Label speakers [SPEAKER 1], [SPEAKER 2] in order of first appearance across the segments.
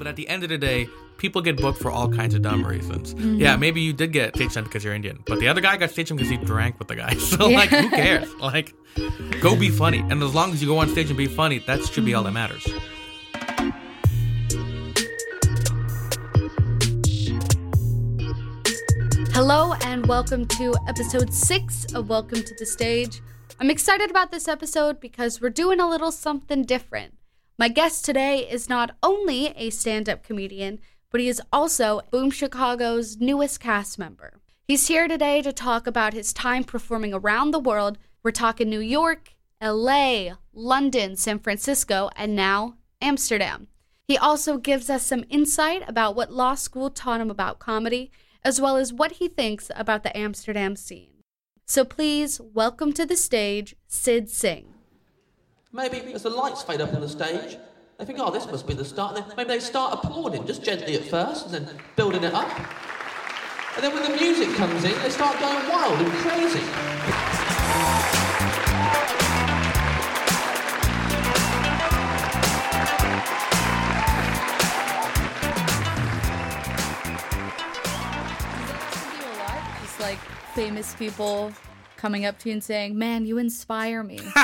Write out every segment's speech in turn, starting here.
[SPEAKER 1] but at the end of the day, people get booked for all kinds of dumb reasons. Mm-hmm. Yeah, maybe you did get stage time because you're Indian, but the other guy got stage time because he drank with the guy. So
[SPEAKER 2] Yeah.
[SPEAKER 1] like, who cares? Like, go be funny, and as long as you go on stage and be funny, that should be all that matters.
[SPEAKER 2] Hello and welcome to episode six of Welcome to the Stage. I'm excited about this episode because we're doing a little something different. My guest today is not only a stand up comedian, but he is also Boom Chicago's newest cast member. He's here today to talk about his time performing around the world. We're talking New York, LA, London, San Francisco, and now Amsterdam. He also gives us some insight about what law school taught him about comedy, as well as what he thinks about the Amsterdam scene. So please welcome to the stage Sid Singh.
[SPEAKER 3] Maybe as the lights fade up on the stage, they think, oh, this must be the start. And then maybe they start applauding, just gently at first, and then building it up. And then when the music comes in, they start going wild and crazy.
[SPEAKER 2] Famous people coming up to you and saying, "Man, you inspire me."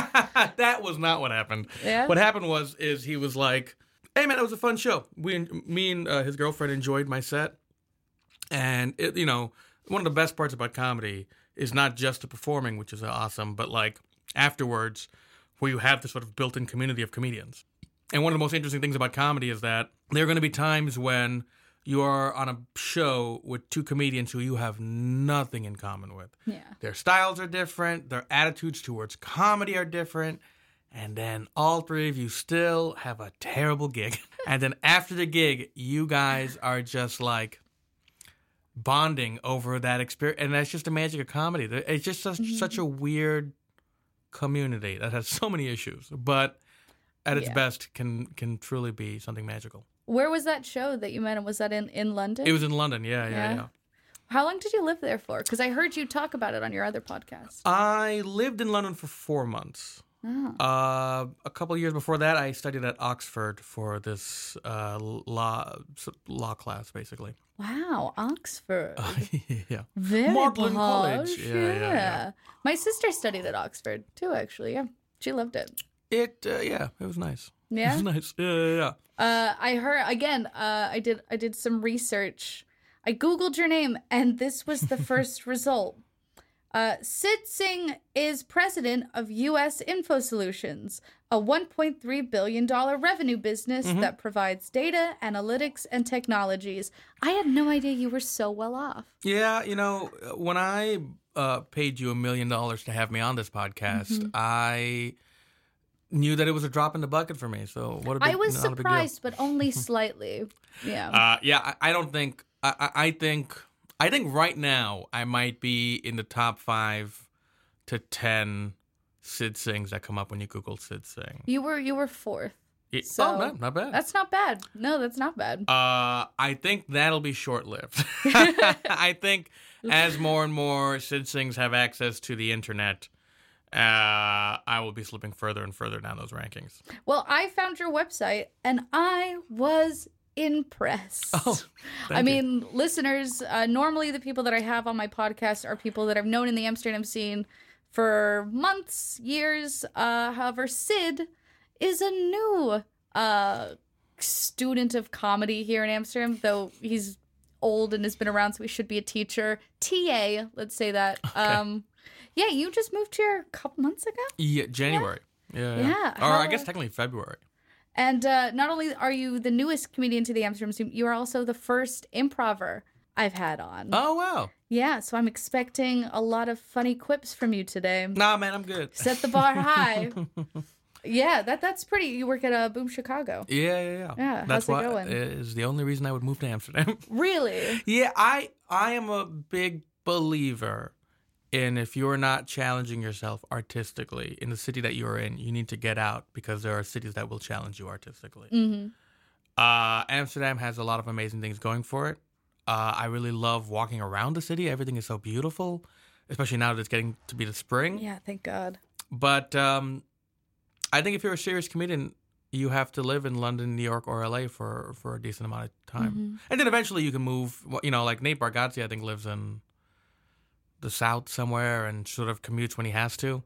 [SPEAKER 1] that was not what happened.
[SPEAKER 2] Yeah?
[SPEAKER 1] What happened was is he was like, "Hey man, it was a fun show. We, me and uh, his girlfriend enjoyed my set, and it, you know, one of the best parts about comedy is not just the performing, which is awesome, but like afterwards, where you have this sort of built-in community of comedians. And one of the most interesting things about comedy is that there are going to be times when you are on a show with two comedians who you have nothing in common with.
[SPEAKER 2] Yeah.
[SPEAKER 1] Their styles are different, their attitudes towards comedy are different, and then all three of you still have a terrible gig. and then after the gig, you guys are just like bonding over that experience. And that's just the magic of comedy. It's just such, mm-hmm. such a weird community that has so many issues, but at its
[SPEAKER 2] Yeah.
[SPEAKER 1] best can can truly be something magical.
[SPEAKER 2] Where was that show that you met? Was that in in London?
[SPEAKER 1] It was in London, yeah, yeah,
[SPEAKER 2] Yeah?
[SPEAKER 1] yeah.
[SPEAKER 2] How long did you live there for? Because I heard you talk about it on your other podcast.
[SPEAKER 1] I lived in London for four months.
[SPEAKER 2] Oh.
[SPEAKER 1] Uh, a couple of years before that, I studied at Oxford for this uh, law law class, basically.
[SPEAKER 2] Wow, Oxford.
[SPEAKER 1] yeah.
[SPEAKER 2] Very
[SPEAKER 1] Magdalen. College. Yeah, yeah, yeah.
[SPEAKER 2] My sister studied at Oxford too, actually. Yeah, she loved it.
[SPEAKER 1] It uh, yeah, it was nice.
[SPEAKER 2] Yeah.
[SPEAKER 1] nice. Yeah, yeah, yeah.
[SPEAKER 2] Uh, I heard again. Uh, I did. I did some research. I googled your name, and this was the first result. Uh, Sid Singh is president of U.S. Info Solutions, a 1.3 billion dollar revenue business
[SPEAKER 1] Mm-hmm.
[SPEAKER 2] that provides data, analytics, and technologies. I had no idea you were so well off.
[SPEAKER 1] Yeah, you know, when I uh, paid you a million dollars to have me on this podcast,
[SPEAKER 2] Mm-hmm.
[SPEAKER 1] I knew that it was a drop in the bucket for me. So what a big,
[SPEAKER 2] I was surprised, but only slightly. Yeah.
[SPEAKER 1] Uh, yeah, I, I don't think. I, I I think. I think right now I might be in the top five to ten Sid Singhs that come up when you Google Sid Singh.
[SPEAKER 2] you were you were fourth.
[SPEAKER 1] It-
[SPEAKER 2] So-
[SPEAKER 1] oh, no, not bad.
[SPEAKER 2] That's not bad. No, that's not bad.
[SPEAKER 1] Uh, I think that'll be short lived. I think as more and more Sid Singhs have access to the internet, uh, I will be slipping further and further down those rankings.
[SPEAKER 2] Well, I found your website and I was impressed.
[SPEAKER 1] Oh,
[SPEAKER 2] I mean, listeners, uh, normally the people that I have on my podcast are people that I've known in the Amsterdam scene for months, years. Uh, however, Sid is a new uh, student of comedy here in Amsterdam, though he's old and has been around, so he should be a teacher. TA, let's say that. Um, yeah, you just moved here a couple months ago.
[SPEAKER 1] Yeah, January. Yeah, yeah.
[SPEAKER 2] Yeah,
[SPEAKER 1] Or I guess technically February.
[SPEAKER 2] And uh, not only are you the newest comedian to the Amsterdam scene, you are also the first improver I've had on.
[SPEAKER 1] Oh wow.
[SPEAKER 2] Yeah, so I'm expecting a lot of funny quips from you today.
[SPEAKER 1] Nah, man, I'm good.
[SPEAKER 2] Set the bar high. yeah, that that's pretty. You work at uh, Boom Chicago.
[SPEAKER 1] Yeah, yeah, yeah.
[SPEAKER 2] Yeah,
[SPEAKER 1] That's
[SPEAKER 2] how's it going?
[SPEAKER 1] is the only reason I would move to Amsterdam.
[SPEAKER 2] Really?
[SPEAKER 1] yeah, I I am a big believer in if you're not challenging yourself artistically in the city that you're in, you need to get out because there are cities that will challenge you artistically.
[SPEAKER 2] hmm
[SPEAKER 1] Uh, Amsterdam has a lot of amazing things going for it. Uh, I really love walking around the city. Everything is so beautiful, especially now that it's getting to be the spring.
[SPEAKER 2] Yeah, thank God.
[SPEAKER 1] But um, I think if you're a serious comedian, you have to live in London, New York, or LA for for a decent amount of time,
[SPEAKER 2] Mm-hmm.
[SPEAKER 1] and then eventually you can move. You know, like Nate Bargatze, I think lives in the South somewhere and sort of commutes when he has to.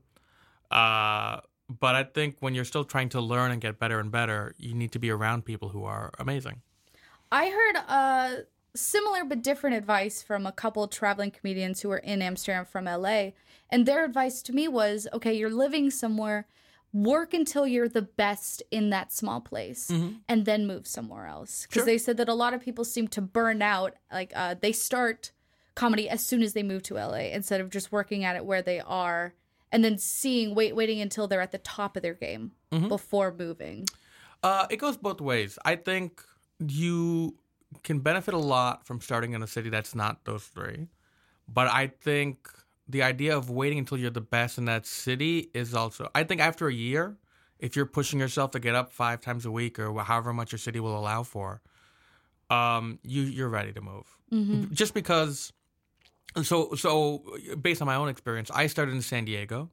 [SPEAKER 1] Uh, but I think when you're still trying to learn and get better and better, you need to be around people who are amazing.
[SPEAKER 2] I heard uh, similar but different advice from a couple traveling comedians who were in Amsterdam from LA. And their advice to me was okay, you're living somewhere, work until you're the best in that small place and then move somewhere else. Because
[SPEAKER 1] Sure.
[SPEAKER 2] they said that a lot of people seem to burn out. Like uh, they start comedy as soon as they move to LA instead of just working at it where they are and then seeing, wait, waiting until they're at the top of their game before moving.
[SPEAKER 1] Uh, it goes both ways. I think you can benefit a lot from starting in a city that's not those three. But I think the idea of waiting until you're the best in that city is also, I think after a year, if you're pushing yourself to get up five times a week or however much your city will allow for, um, you you're ready to move. Just because. So so based on my own experience, I started in San Diego.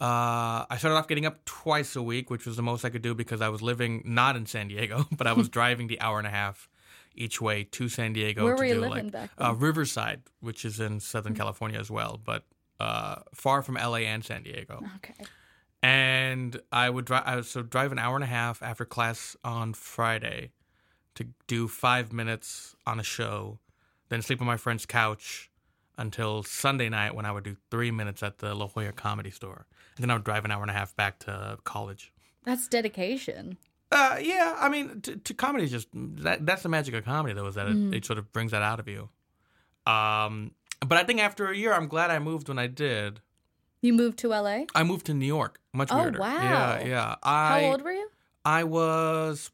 [SPEAKER 1] Uh, I started off getting up twice a week, which was the most I could do because I was living not in San Diego, but I was driving the hour and a half each way to San Diego
[SPEAKER 2] Where
[SPEAKER 1] to
[SPEAKER 2] were you
[SPEAKER 1] do
[SPEAKER 2] living
[SPEAKER 1] like
[SPEAKER 2] back
[SPEAKER 1] uh, Riverside, which is in Southern
[SPEAKER 2] Mm.
[SPEAKER 1] California as well, but uh, far from LA and San Diego.
[SPEAKER 2] Okay.
[SPEAKER 1] And I would drive. I would so drive an hour and a half after class on Friday to do five minutes on a show, then sleep on my friend's couch until Sunday night when I would do three minutes at the La Jolla Comedy Store, and then I would drive an hour and a half back to college.
[SPEAKER 2] That's dedication.
[SPEAKER 1] Uh, yeah, I mean, to, to comedy is just that. That's the magic of comedy, though, is that it, it sort of brings that out of you. Um, but I think after a year, I'm glad I moved when I did.
[SPEAKER 2] You moved to LA?
[SPEAKER 1] I moved to New York. Much
[SPEAKER 2] Oh,
[SPEAKER 1] weirder.
[SPEAKER 2] wow.
[SPEAKER 1] Yeah, yeah. I,
[SPEAKER 2] How old were you?
[SPEAKER 1] I was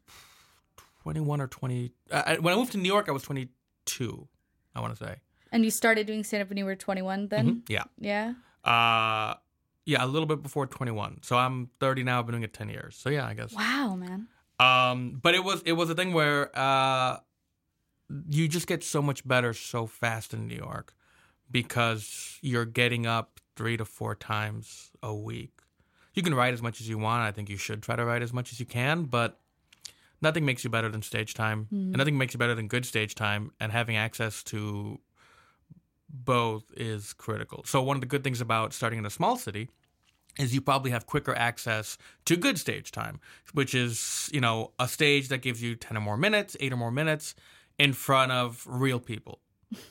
[SPEAKER 1] 21 or 20. Uh, when I moved to New York, I was 22, I want to say.
[SPEAKER 2] And you started doing stand up when you were 21 then?
[SPEAKER 1] Mhm, Yeah.
[SPEAKER 2] Yeah.
[SPEAKER 1] Uh, yeah, a little bit before 21. So I'm 30 now. I've been doing it 10 years. So yeah, I guess.
[SPEAKER 2] Wow, man.
[SPEAKER 1] Um, but it was it was a thing where uh, you just get so much better so fast in New York because you're getting up three to four times a week. You can write as much as you want. I think you should try to write as much as you can, but nothing makes you better than stage time, and mm. nothing makes you better than good stage time. And having access to both is critical. So one of the good things about starting in a small city is you probably have quicker access to good stage time, which is, you know, a stage that gives you 10 or more minutes, 8 or more minutes in front of real people.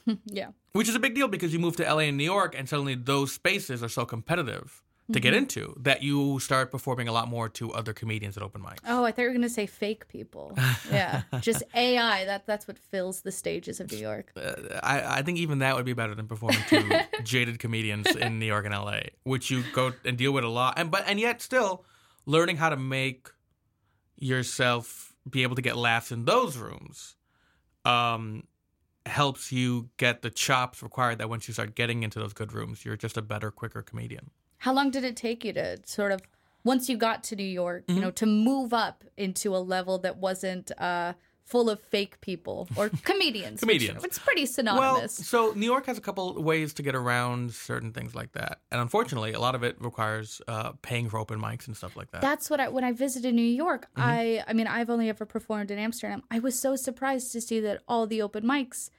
[SPEAKER 2] Yeah.
[SPEAKER 1] Which is a big deal because you move to LA and New York and suddenly those spaces are so competitive to get into that you start performing a lot more to other comedians at open mics.
[SPEAKER 2] Oh, I thought you were going to say fake people. Yeah. Just AI. That That's what fills the stages of New York.
[SPEAKER 1] Uh, I, I think even that would be better than performing to jaded comedians in New York and LA, which you go and deal with a lot. And but and yet still learning how to make yourself be able to get laughs in those rooms um, helps you get the chops required that once you start getting into those good rooms, you're just a better, quicker comedian.
[SPEAKER 2] How long did it take you to sort of, once you got to New York,
[SPEAKER 1] Mm-hmm.
[SPEAKER 2] you know, to move up into a level that wasn't uh, full of fake people or comedians?
[SPEAKER 1] Comedians.
[SPEAKER 2] It's pretty synonymous.
[SPEAKER 1] Well, so New York has a couple ways to get around certain things like that, and unfortunately, a lot of it requires uh, paying for open mics and stuff like that.
[SPEAKER 2] That's what I when I visited New York,
[SPEAKER 1] Mm-hmm.
[SPEAKER 2] I I mean I've only ever performed in Amsterdam. I was so surprised to see that all the open mics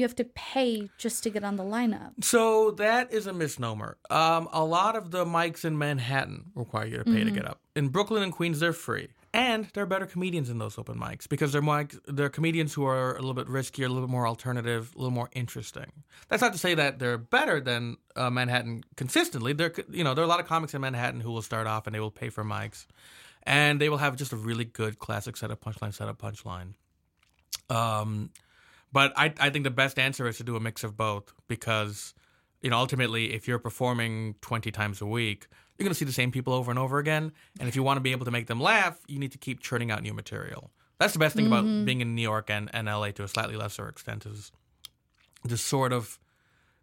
[SPEAKER 2] you have to pay just to get on the lineup.
[SPEAKER 1] So that is a misnomer. Um, a lot of the mics in Manhattan require you to pay to get up. In Brooklyn and Queens, they're free, and there are better comedians in those open mics because they're mics, they're comedians who are a little bit riskier, a little bit more alternative, a little more interesting. That's not to say that they're better than uh, Manhattan consistently. There, you know, there are a lot of comics in Manhattan who will start off and they will pay for mics, and they will have just a really good classic setup, punchline, setup, punchline. Um, but I, I think the best answer is to do a mix of both because, you know, ultimately, if you're performing 20 times a week, you're going to see the same people over and over again. And if you want to be able to make them laugh, you need to keep churning out new material. That's the best thing about mm-hmm. being in New York and, and LA to a slightly lesser extent is the sort of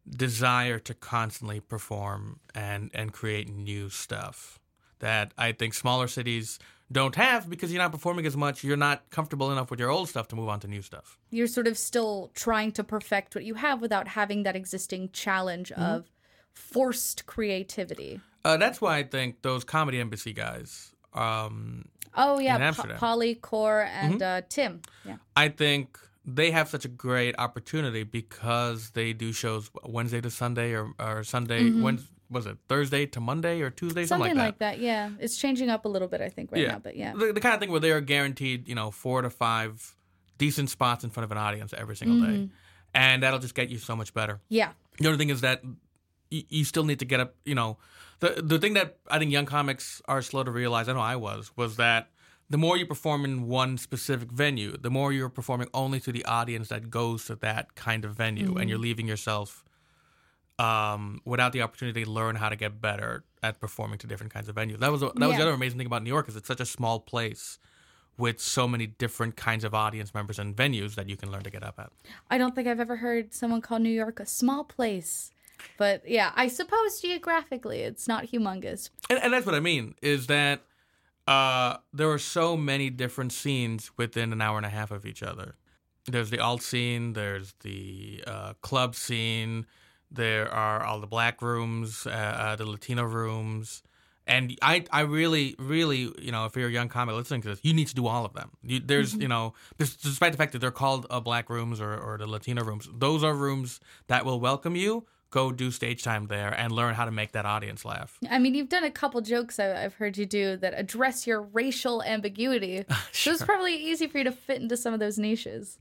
[SPEAKER 1] desire to constantly perform and, and create new stuff that I think smaller cities don't have because you're not performing as much. You're not comfortable enough with your old stuff to move on to new stuff.
[SPEAKER 2] You're sort of still trying to perfect what you have without having that existing challenge
[SPEAKER 1] Mm-hmm.
[SPEAKER 2] of forced creativity.
[SPEAKER 1] Uh, that's why I think those comedy embassy guys um,
[SPEAKER 2] Oh yeah, Po-.
[SPEAKER 1] Mm-hmm.
[SPEAKER 2] Polly, Core, and uh, Tim. Yeah.
[SPEAKER 1] I think they have such a great opportunity because they do shows Wednesday to Sunday or, or Sunday. When was it Thursday to Monday or Tuesday?
[SPEAKER 2] Mm-hmm. Something
[SPEAKER 1] Something,
[SPEAKER 2] like that. Yeah, it's changing up a little bit, I think, right now. But yeah,
[SPEAKER 1] the, the kind of thing where they are guaranteed, you know, four to five decent spots in front of an audience every single
[SPEAKER 2] Mm-hmm.
[SPEAKER 1] day, and that'll just get you so much better.
[SPEAKER 2] yeah,
[SPEAKER 1] The only thing is that you, you still need to get up. You know, the the thing that I think young comics are slow to realize. I know I was was that the more you perform in one specific venue, the more you're performing only to the audience that goes to that kind of venue, and you're leaving yourself um, without the opportunity to learn how to get better at performing to different kinds of venues. That was that was
[SPEAKER 2] Yeah.
[SPEAKER 1] the other amazing thing about New York is it's such a small place with so many different kinds of audience members and venues that you can learn to get up at.
[SPEAKER 2] I don't think I've ever heard someone call New York a small place. But yeah, I suppose geographically it's not humongous.
[SPEAKER 1] and, and that's what I mean is that uh, there are so many different scenes within an hour and a half of each other. There's the alt scene, there's the uh, club scene, there are all the black rooms, uh, uh, the Latino rooms, and I, I really, really, you know, if you're a young comic listening to this, you need to do all of them. You, there's, you know, despite the fact that they're called uh, black rooms or, or the Latino rooms, those are rooms that will welcome you. Go do stage time there and learn how to make that audience laugh.
[SPEAKER 2] I mean, you've done a couple jokes I've heard you do that address your racial ambiguity. So it's probably easy for you to fit into some of those niches.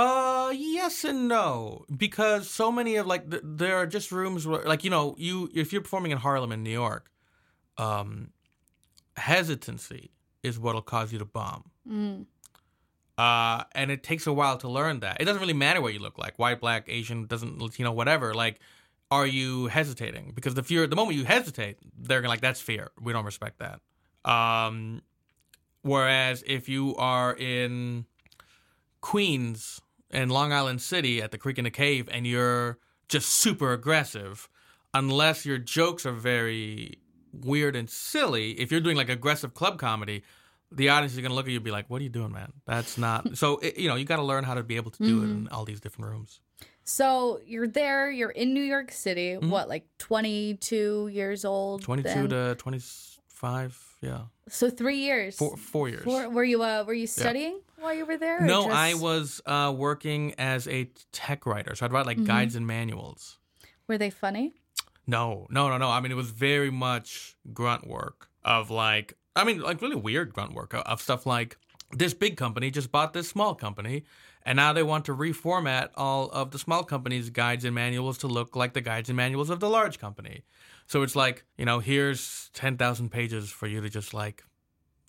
[SPEAKER 1] Uh, yes and no, because so many of like th- there are just rooms where, like you know, you if you're performing in Harlem in New York, um, hesitancy is what'll cause you to bomb. Uh, and it takes a while to learn that. It doesn't really matter what you look like, white, black, Asian, doesn't Latino, whatever. Like, are you hesitating? Because the fear, the moment you hesitate, they're gonna like that's fear. We don't respect that. Um, whereas if you are in Queens and Long Island City at the Creek in the Cave and you're just super aggressive, unless your jokes are very weird and silly, if you're doing like aggressive club comedy, the audience is going to look at you and be like, "What are you doing, man? That's not." so it, you know, you got to learn how to be able to do it in all these different rooms.
[SPEAKER 2] So you're there, you're in New York City,
[SPEAKER 1] Mm-hmm.
[SPEAKER 2] what, like 22 years old?
[SPEAKER 1] Twenty-two
[SPEAKER 2] then?
[SPEAKER 1] to twenty-five, yeah,
[SPEAKER 2] So three years.
[SPEAKER 1] four four years.
[SPEAKER 2] Four- were you uh, were you studying while you were there?
[SPEAKER 1] no,
[SPEAKER 2] just-
[SPEAKER 1] I was uh, working as a tech writer, so I'd write like guides and manuals.
[SPEAKER 2] Were they funny?
[SPEAKER 1] No, no, no, no. I mean, it was very much grunt work of like, I mean, like really weird grunt work of, of stuff like this big company just bought this small company, and now they want to reformat all of the small company's guides and manuals to look like the guides and manuals of the large company. So it's like, you know, here's 10,000 pages for you to just like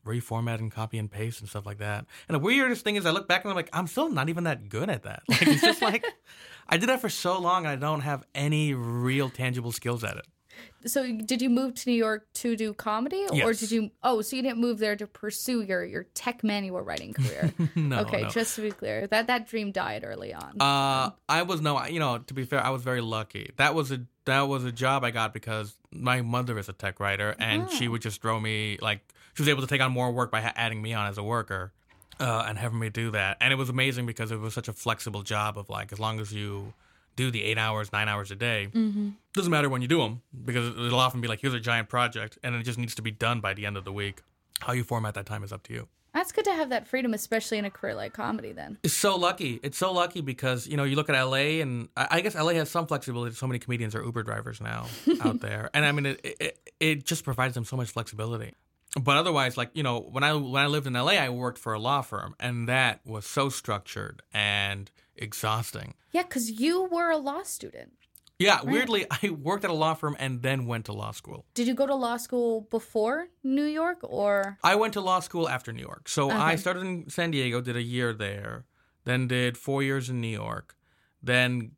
[SPEAKER 1] reformat and copy and paste and stuff like that. And the weirdest thing is, I look back and I'm like, I'm still not even that good at that. Like, it's just like, I did that for so long, and I don't have any real tangible skills at it.
[SPEAKER 2] So did you move to New York to do comedy, or
[SPEAKER 1] Yes.
[SPEAKER 2] did you? Oh, so you didn't move there to pursue your your tech manual writing career?
[SPEAKER 1] No,
[SPEAKER 2] okay,
[SPEAKER 1] no.
[SPEAKER 2] just to be clear, that that dream died early on.
[SPEAKER 1] Uh, I was no, you know, to be fair, I was very lucky. That was a that was a job I got because my mother is a tech writer, and she would just throw me like she was able to take on more work by ha- adding me on as a worker, uh, and having me do that. And it was amazing because it was such a flexible job of like as long as you do the eight hours, nine hours a day, doesn't matter when you do them because it'll often be like here's a giant project, and it just needs to be done by the end of the week. How you format that time is up to you.
[SPEAKER 2] That's good to have that freedom, especially in a career like comedy. Then
[SPEAKER 1] It's so lucky. It's so lucky because you know you look at LA and I I guess LA has some flexibility. So many comedians are Uber drivers now out there, and I mean it, it it just provides them so much flexibility. But otherwise, like you know, when I when I lived in LA, I worked for a law firm, and that was so structured and exhausting.
[SPEAKER 2] yeah, because you were a law student.
[SPEAKER 1] Yeah, weirdly, I worked at a law firm and then went to law school.
[SPEAKER 2] Did you go to law school before New York, or
[SPEAKER 1] I went to law school after New York. So I started in San Diego, did a year there, then did four years in New York, then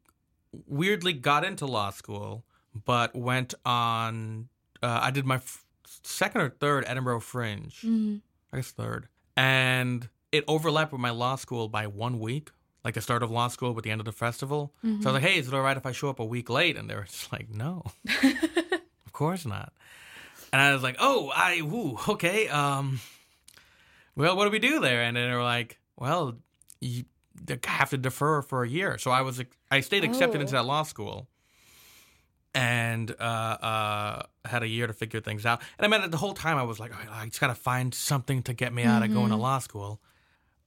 [SPEAKER 1] weirdly got into law school, but went on. Uh, I did my second or third Edinburgh Fringe. I guess third. And it overlapped with my law school by one week, like the start of law school with the end of the festival. So I was like, hey, is it all right if I show up a week late? And they were just like, no, of course not. And I was like, oh, I, woo, okay. Um, well, what do we do there? And then they were like, well, you have to defer for a year. So I was, I stayed accepted
[SPEAKER 2] Oh.
[SPEAKER 1] into that law school. And uh, uh, had a year to figure things out. And I mean, the whole time I was like, I just got to find something to get me out of going to law school.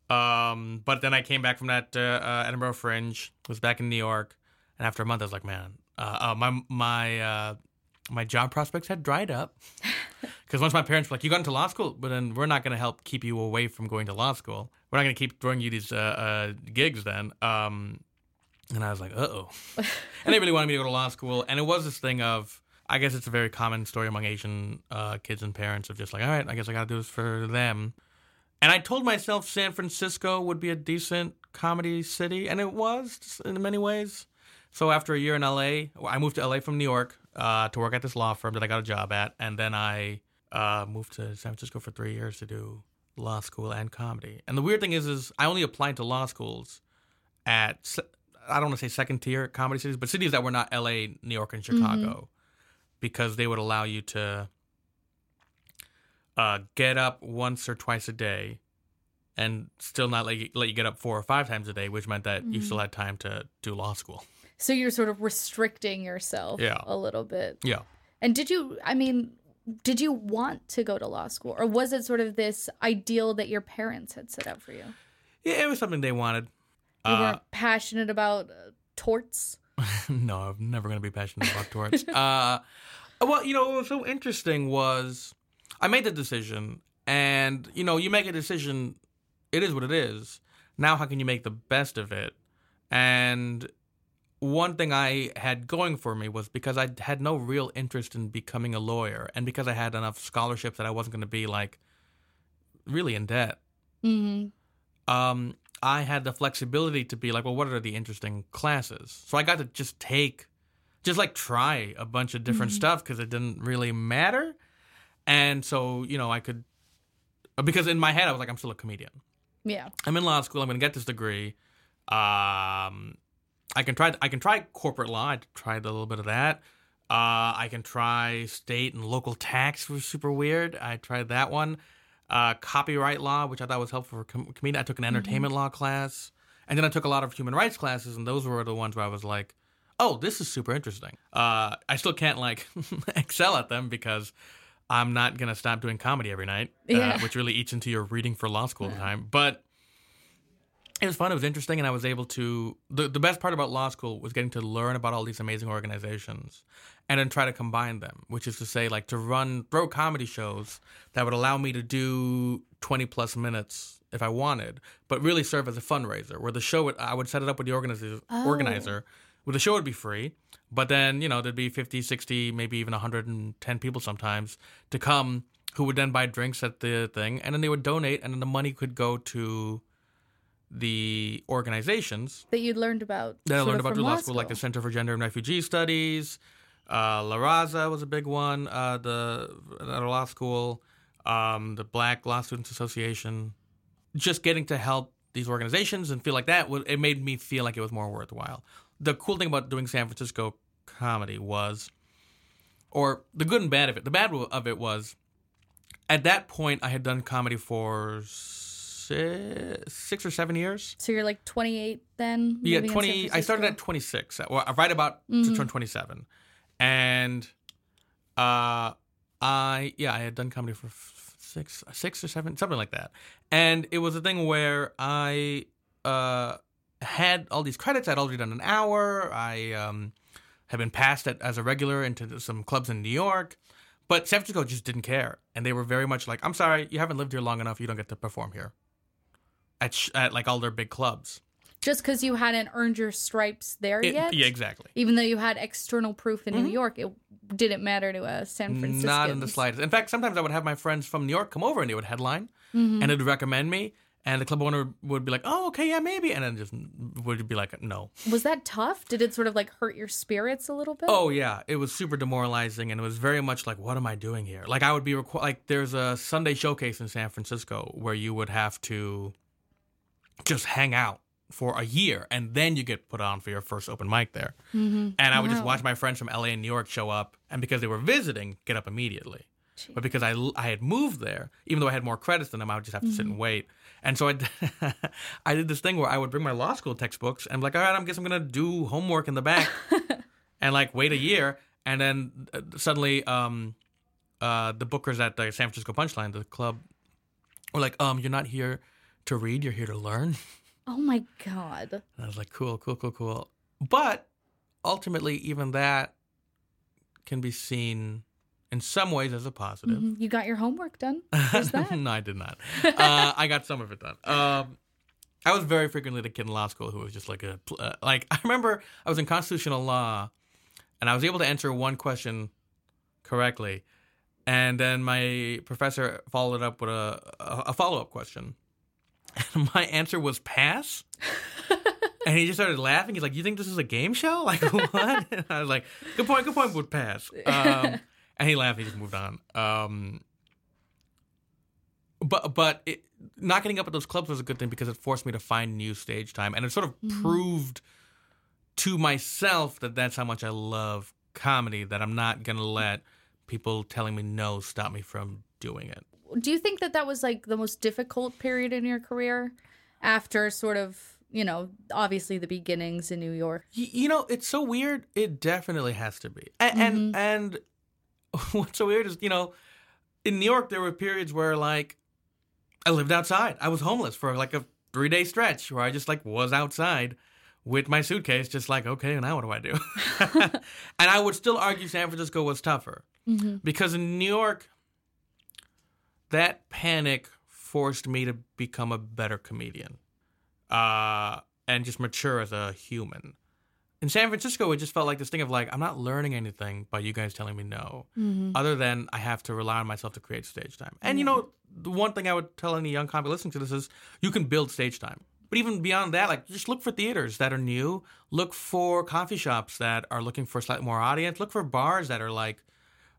[SPEAKER 1] Um, but then I came back from that uh, uh, Edinburgh Fringe, was back in New York, and after a month, I was like, man, uh, uh, my my uh, my job prospects had dried up because once my parents were like, you got into law school, but then we're not going to help keep you away from going to law school. We're not going to keep throwing you these uh, uh, gigs then. Um, and I was like, uh oh. and they really wanted me to go to law school, and it was this thing of. I guess it's a very common story among Asian uh, kids and parents of just like, all right, I guess I got to do this for them. And I told myself San Francisco would be a decent comedy city, and it was in many ways. So after a year in LA, I moved to LA from New York uh, to work at this law firm that I got a job at, and then I uh, moved to San Francisco for three years to do law school and comedy. And the weird thing is, is I only applied to law schools at I don't want to say second tier comedy cities, but cities that were not LA, New York, and Chicago, because they would allow you to uh, get up once or twice a day and still not let you, let you get up four or five times a day, which meant that you still had time to do law school.
[SPEAKER 2] So you're sort of restricting yourself
[SPEAKER 1] Yeah.
[SPEAKER 2] a little bit.
[SPEAKER 1] Yeah.
[SPEAKER 2] And did you, I mean, did you want to go to law school or was it sort of this ideal that your parents had set up for you?
[SPEAKER 1] Yeah, it was something they wanted.
[SPEAKER 2] You
[SPEAKER 1] Uh,
[SPEAKER 2] weren't passionate about uh, torts?
[SPEAKER 1] no, I'm never going to be passionate about torts. uh, well, you know, what was so interesting was I made the decision, and, you know, you make a decision, it is what it is. Now, how can you make the best of it? And one thing I had going for me was because I had no real interest in becoming a lawyer, and because I had enough scholarships that I wasn't going to be like really in debt.
[SPEAKER 2] Mm-hmm.
[SPEAKER 1] um, I had the flexibility to be like, well, what are the interesting classes? So I got to just take, just like try a bunch of different stuff because it didn't really matter. And so, you know, I could, because in my head, I was like, I'm still a comedian.
[SPEAKER 2] Yeah.
[SPEAKER 1] I'm in law school. I'm going to get this degree. Um, I can try. I can try corporate law. I tried a little bit of that. Uh, I can try state and local tax, which was super weird. I tried that one. Uh, copyright law, which I thought was helpful for com- comedian. I took an entertainment law class, and then I took a lot of human rights classes, and those were the ones where I was like, "Oh, this is super interesting." Uh, I still can't like excel at them because I'm not gonna stop doing comedy every night, uh, which really eats into your reading for law school time. But it was fun. It was interesting, and I was able to. The, the best part about law school was getting to learn about all these amazing organizations, and then try to combine them. Which is to say, like to run throw comedy shows that would allow me to do twenty plus minutes if I wanted, but really serve as a fundraiser. Where the show would, I would set it up with the organizer,
[SPEAKER 2] Oh.
[SPEAKER 1] organizer, where the show would be free, but then you know there'd be 50, 60, maybe even hundred and ten people sometimes to come who would then buy drinks at the thing, and then they would donate, and then the money could go to the organizations
[SPEAKER 2] That you'd learned about.
[SPEAKER 1] that I learned about through law school, like the Center for Gender and Refugee Studies. Uh, La Raza was a big one. Uh, the another law school, um, the Black Law Students Association. Just getting to help these organizations and feel like that, it made me feel like it was more worthwhile. The cool thing about doing San Francisco comedy was, or the good and bad of it. The bad of it was, at that point, I had done comedy for six, six or seven years.
[SPEAKER 2] So you're like 28 then?
[SPEAKER 1] Yeah,
[SPEAKER 2] living in San
[SPEAKER 1] twenty. I started at twenty six. Well, right about to turn twenty seven, and uh, I yeah, I had done comedy for f- six, six or seven, something like that, and it was a thing where I uh had all these credits. I'd already done an hour. I um had been passed at, as a regular into some clubs in New York. But San Francisco just didn't care, and they were very much like, "I'm sorry, you haven't lived here long enough. You don't get to perform here." At, sh- at like all their big clubs.
[SPEAKER 2] Just because you hadn't earned your stripes there
[SPEAKER 1] It-
[SPEAKER 2] yet?
[SPEAKER 1] yeah, exactly.
[SPEAKER 2] Even though you had external proof in New York, it didn't matter to uh, San Francisco.
[SPEAKER 1] Not in the slightest. In fact, sometimes I would have my friends from New York come over and they would headline
[SPEAKER 2] Mm-hmm.
[SPEAKER 1] and they'd recommend me. And the club owner would be like, oh, okay, yeah, maybe. And then just would be like, no.
[SPEAKER 2] Was that tough? Did it sort of like hurt your spirits a little bit?
[SPEAKER 1] Oh, yeah. It was super demoralizing. And it was very much like, what am I doing here? Like, I would be, requ- like, there's a Sunday showcase in San Francisco where you would have to just hang out for a year and then you get put on for your first open mic there. Mm-hmm. And I would just watch my friends from LA and New York show up. And because they were visiting, get up immediately. But because I, I had moved there, even though I had more credits than them, I would just have to sit and wait. And so I, I did this thing where I would bring my law school textbooks and be like, all right, I guess I'm going to do homework in the back and like wait a year. and then uh, suddenly, um, uh, the bookers at the San Francisco Punchline, the club, were like, "Um, you're not here to read. You're here to learn."
[SPEAKER 2] Oh my god.
[SPEAKER 1] And I was like, "Cool, cool, cool, cool." But ultimately, even that can be seen in some ways as a positive.
[SPEAKER 2] Mhm. You got your homework done. That.
[SPEAKER 1] no, I did not. Uh, I got some of it done. Um, I was very frequently the kid in law school who was just like a uh, like. I remember I was in constitutional law, and I was able to answer one question correctly, and then my professor followed up with a a, a follow up question, and my answer was pass. And he just started laughing. He's like, "You think this is a game show? Like what?" And I was like, "Good point. Good point. Would pass." Um, and he laughed. He just moved on. Um, but but it, not getting up at those clubs was a good thing because it forced me to find new stage time, and it sort of proved to myself that that's how much I love comedy. That I'm not gonna let people telling me no stop me from doing it.
[SPEAKER 2] Do you think that that was like the most difficult period in your career after sort of, you know, obviously the beginnings in New York?
[SPEAKER 1] Y- you know, it's so weird. It definitely has to be. And mm-hmm. and, and what's so weird is, you know, in New York there were periods where like I lived outside. I was homeless for like a 3-day stretch where I just like was outside with my suitcase just like, okay, now what do I do? and I would still argue San Francisco was tougher. Mm-hmm. Because in New York that panic forced me to become a better comedian. Uh and just mature as a human in San Francisco, it just felt like this thing of like I'm not learning anything by you guys telling me no, other than I have to rely on myself to create stage time. And you know, the one thing I would tell any young comic listening to this is you can build stage time. But even beyond that, like just look for theaters that are new, look for coffee shops that are looking for slightly more audience, look for bars that are like,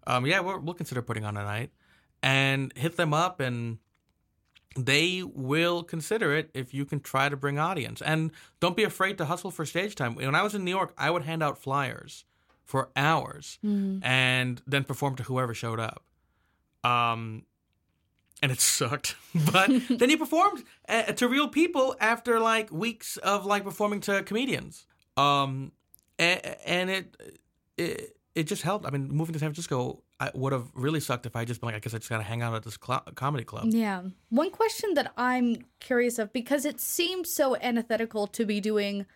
[SPEAKER 1] um, yeah, we're, we'll consider putting on a night, and hit them up and they will consider it if you can try to bring audience. And don't be afraid to hustle for stage time. When I was in New York, I would hand out flyers for hours and then perform to whoever showed up. Um, and it sucked. But then you performed uh, to real people after like weeks of like performing to comedians. Um, and, and it, it it just helped. I mean, moving to San Francisco, I would have really sucked if I just been like, I guess I just gotta hang out at this cl- comedy club.
[SPEAKER 2] Yeah. One question that I'm curious of because it seems so antithetical to be doing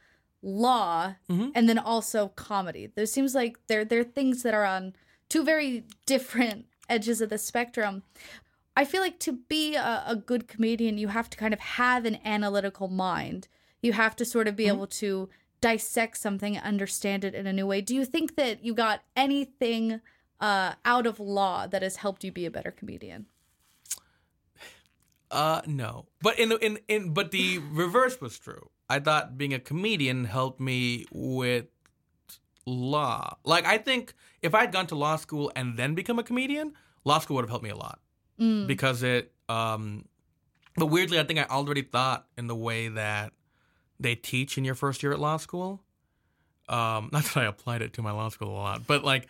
[SPEAKER 2] law mm-hmm. and then also comedy. There seems like there there are things that are on two very different edges of the spectrum. I feel like to be a, a good comedian, you have to kind of have an analytical mind. You have to sort of be mm-hmm. able to dissect something, understand it in a new way. Do you think that you got anything uh, out of law that has helped you be a better comedian?
[SPEAKER 1] Uh, no. But in in in but the reverse was true. I thought being a comedian helped me with law. Like I think if I'd gone to law school and then become a comedian, law school would have helped me a lot because it. Um, but weirdly, I think I already thought in the way that they teach in your first year at law school. Um, not that I applied it to my law school a lot, but like,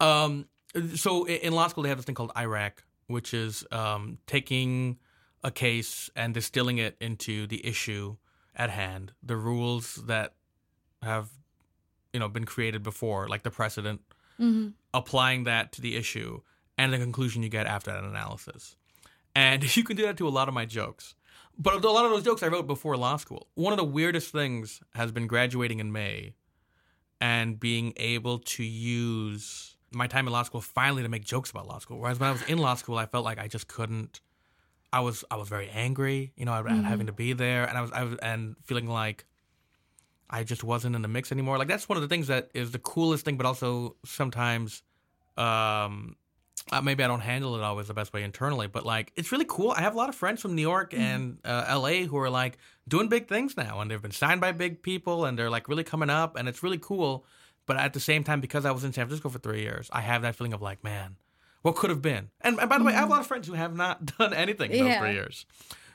[SPEAKER 1] um, so in law school they have this thing called IRAC, which is um, taking a case and distilling it into the issue at hand, the rules that have, you know, been created before, like the precedent, applying that to the issue, and the conclusion you get after that analysis. And you can do that to a lot of my jokes. But a lot of those jokes I wrote before law school. One of the weirdest things has been graduating in May and being able to use my time in law school finally to make jokes about law school. Whereas when I was in law school, I felt like I just couldn't. I was I was very angry, you know, at having to be there, and I was I was and feeling like I just wasn't in the mix anymore. Like that's one of the things that is the coolest thing, but also sometimes um uh, maybe I don't handle it always the best way internally, but like it's really cool. I have a lot of friends from New York and uh, LA who are like doing big things now, and they've been signed by big people, and they're like really coming up, and it's really cool. But at the same time, because I was in San Francisco for three years, I have that feeling of like, man, what could have been? And, and by the way, I have a lot of friends who have not done anything in those three years.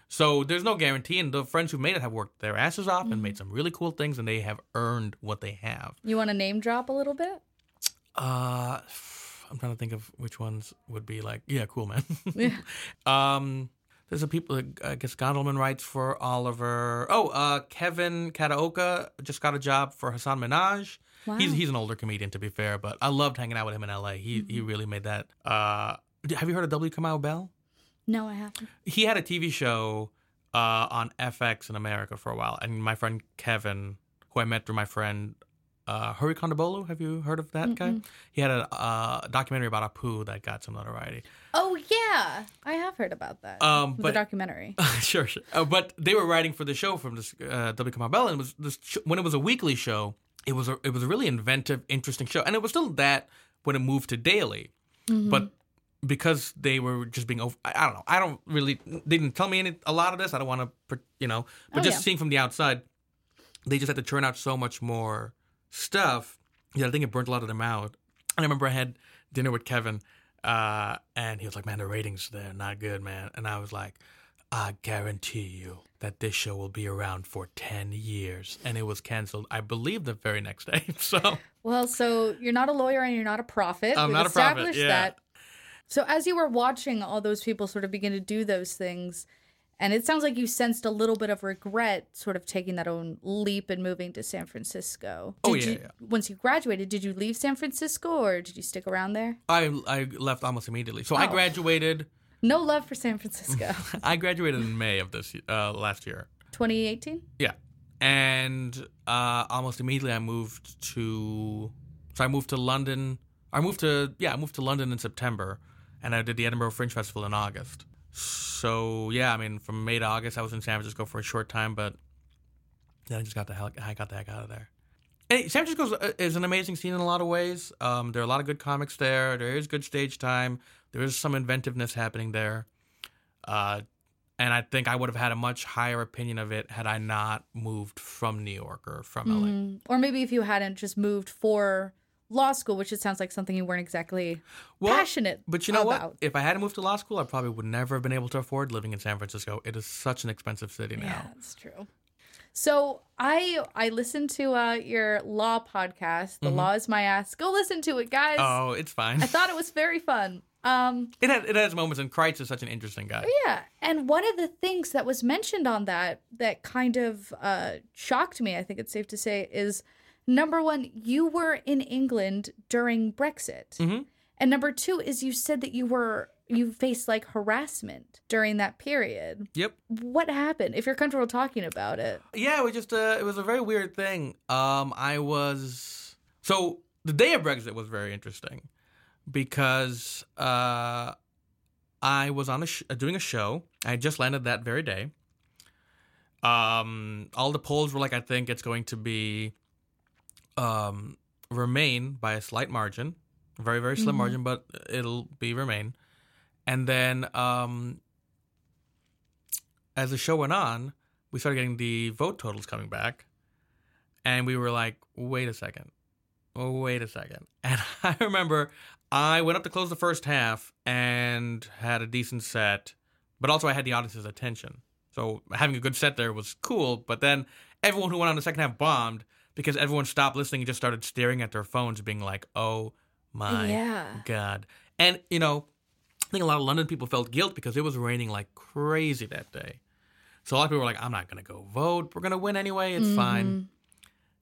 [SPEAKER 1] So there's no guarantee, and the friends who made it have worked their asses off and made some really cool things, and they have earned what they have.
[SPEAKER 2] You want to name drop a little bit?
[SPEAKER 1] Uh, I'm trying to think of which ones would be like, yeah, cool, man. yeah. um, There's a people. I guess Gondelman writes for Oliver. Oh, uh, Kevin Kataoka just got a job for Hasan Minhaj.
[SPEAKER 2] Wow.
[SPEAKER 1] He's he's an older comedian to be fair, but I loved hanging out with him in L.A. He he really made that. Uh, have you heard of W. Kamau Bell?
[SPEAKER 2] No, I haven't.
[SPEAKER 1] He had a TV show uh, on FX in America for a while, and my friend Kevin, who I met through my friend uh, Hari Kondabolu, have you heard of that guy? He had a uh, documentary about Apu that got some notoriety.
[SPEAKER 2] Oh yeah, I have heard about that.
[SPEAKER 1] Um,
[SPEAKER 2] the
[SPEAKER 1] but
[SPEAKER 2] documentary.
[SPEAKER 1] sure, sure. Uh, but they were writing for the show from this uh, W. Kamau Bell, and it was this sh- when it was a weekly show. It was a it was a really inventive, interesting show, and it was still that when it moved to daily, but because they were just being over, I, I don't know. I don't really. They didn't tell me any a lot of this. I don't want to, you know. But
[SPEAKER 2] Oh,
[SPEAKER 1] just
[SPEAKER 2] yeah.
[SPEAKER 1] seeing from the outside, they just had to churn out so much more stuff. Yeah, I think it burnt a lot of them out. And I remember I had dinner with Kevin, uh, and he was like, "Man, the ratings they're not good, man." And I was like, "I guarantee you that this show will be around for ten years." And it was canceled, I believe, the very next day. So
[SPEAKER 2] Well, so you're not a lawyer and you're not a prophet.
[SPEAKER 1] I'm
[SPEAKER 2] We've
[SPEAKER 1] not a prophet,
[SPEAKER 2] established
[SPEAKER 1] yeah.
[SPEAKER 2] that. So as you were watching all those people sort of begin to do those things, and it sounds like you sensed a little bit of regret sort of taking that own leap and moving to San Francisco.
[SPEAKER 1] Oh, yeah,
[SPEAKER 2] you,
[SPEAKER 1] yeah.
[SPEAKER 2] Once you graduated, did you leave San Francisco or did you stick around there?
[SPEAKER 1] I I left almost immediately. So I
[SPEAKER 2] Oh.
[SPEAKER 1] graduated.
[SPEAKER 2] No love for San Francisco.
[SPEAKER 1] I graduated in May of this uh, last year.
[SPEAKER 2] 2018?
[SPEAKER 1] Yeah. And uh, almost immediately I moved to so I moved to London. I moved to yeah, I moved to London in September and I did the Edinburgh Fringe Festival in August. So yeah, I mean from May to August I was in San Francisco for a short time, but then I just got the hell I got the heck out of there. And San Francisco is an amazing scene in a lot of ways. Um, there are a lot of good comics there. There is good stage time. There is some inventiveness happening there. Uh, and I think I would have had a much higher opinion of it had I not moved from New York or from LA.
[SPEAKER 2] Mm. Or maybe if you hadn't just moved for law school, which it sounds like something you weren't exactly
[SPEAKER 1] Well,
[SPEAKER 2] passionate about.
[SPEAKER 1] But you know what? If I hadn't moved to law school, I probably would never have been able to afford living in San Francisco. It is such an expensive city now.
[SPEAKER 2] Yeah, that's true. So I I listened to uh, your law podcast. The law is my ass. Go listen to it, guys.
[SPEAKER 1] Mm-hmm. Oh, it's fine.
[SPEAKER 2] I thought it was very fun. Um,
[SPEAKER 1] it, has, it has moments, and Kreitz is such an interesting guy.
[SPEAKER 2] yeah, and one of the things that was mentioned on that that kind of uh, shocked me, I think it's safe to say, is number one, you were in England during Brexit,
[SPEAKER 1] Mhm.
[SPEAKER 2] and number two is you said that you were you faced like harassment during that period.
[SPEAKER 1] Yep.
[SPEAKER 2] What happened? If you're comfortable talking about it.
[SPEAKER 1] Yeah, it was just uh, it was a very weird thing. Um, I was so the day of Brexit was very interesting because uh, I was on a sh- uh, doing a show. I had just landed that very day. Um, all the polls were like, I think it's going to be um, Remain by a slight margin, very very slim
[SPEAKER 2] Mhm.
[SPEAKER 1] margin, but it'll be Remain. And then um, as the show went on, we started getting the vote totals coming back, and we were like, "Wait a second, oh, wait a second. And I remember I went up to close the first half and had a decent set, but also I had the audience's attention. So having a good set there was cool. But then everyone who went on the second half bombed because everyone stopped listening and just started staring at their phones, being like, "Oh my
[SPEAKER 2] yeah.
[SPEAKER 1] God. And, you know, I think a lot of London people felt guilt because it was raining like crazy that day. So a lot of people were like, I'm not going to go vote. We're going to win anyway. It's fine.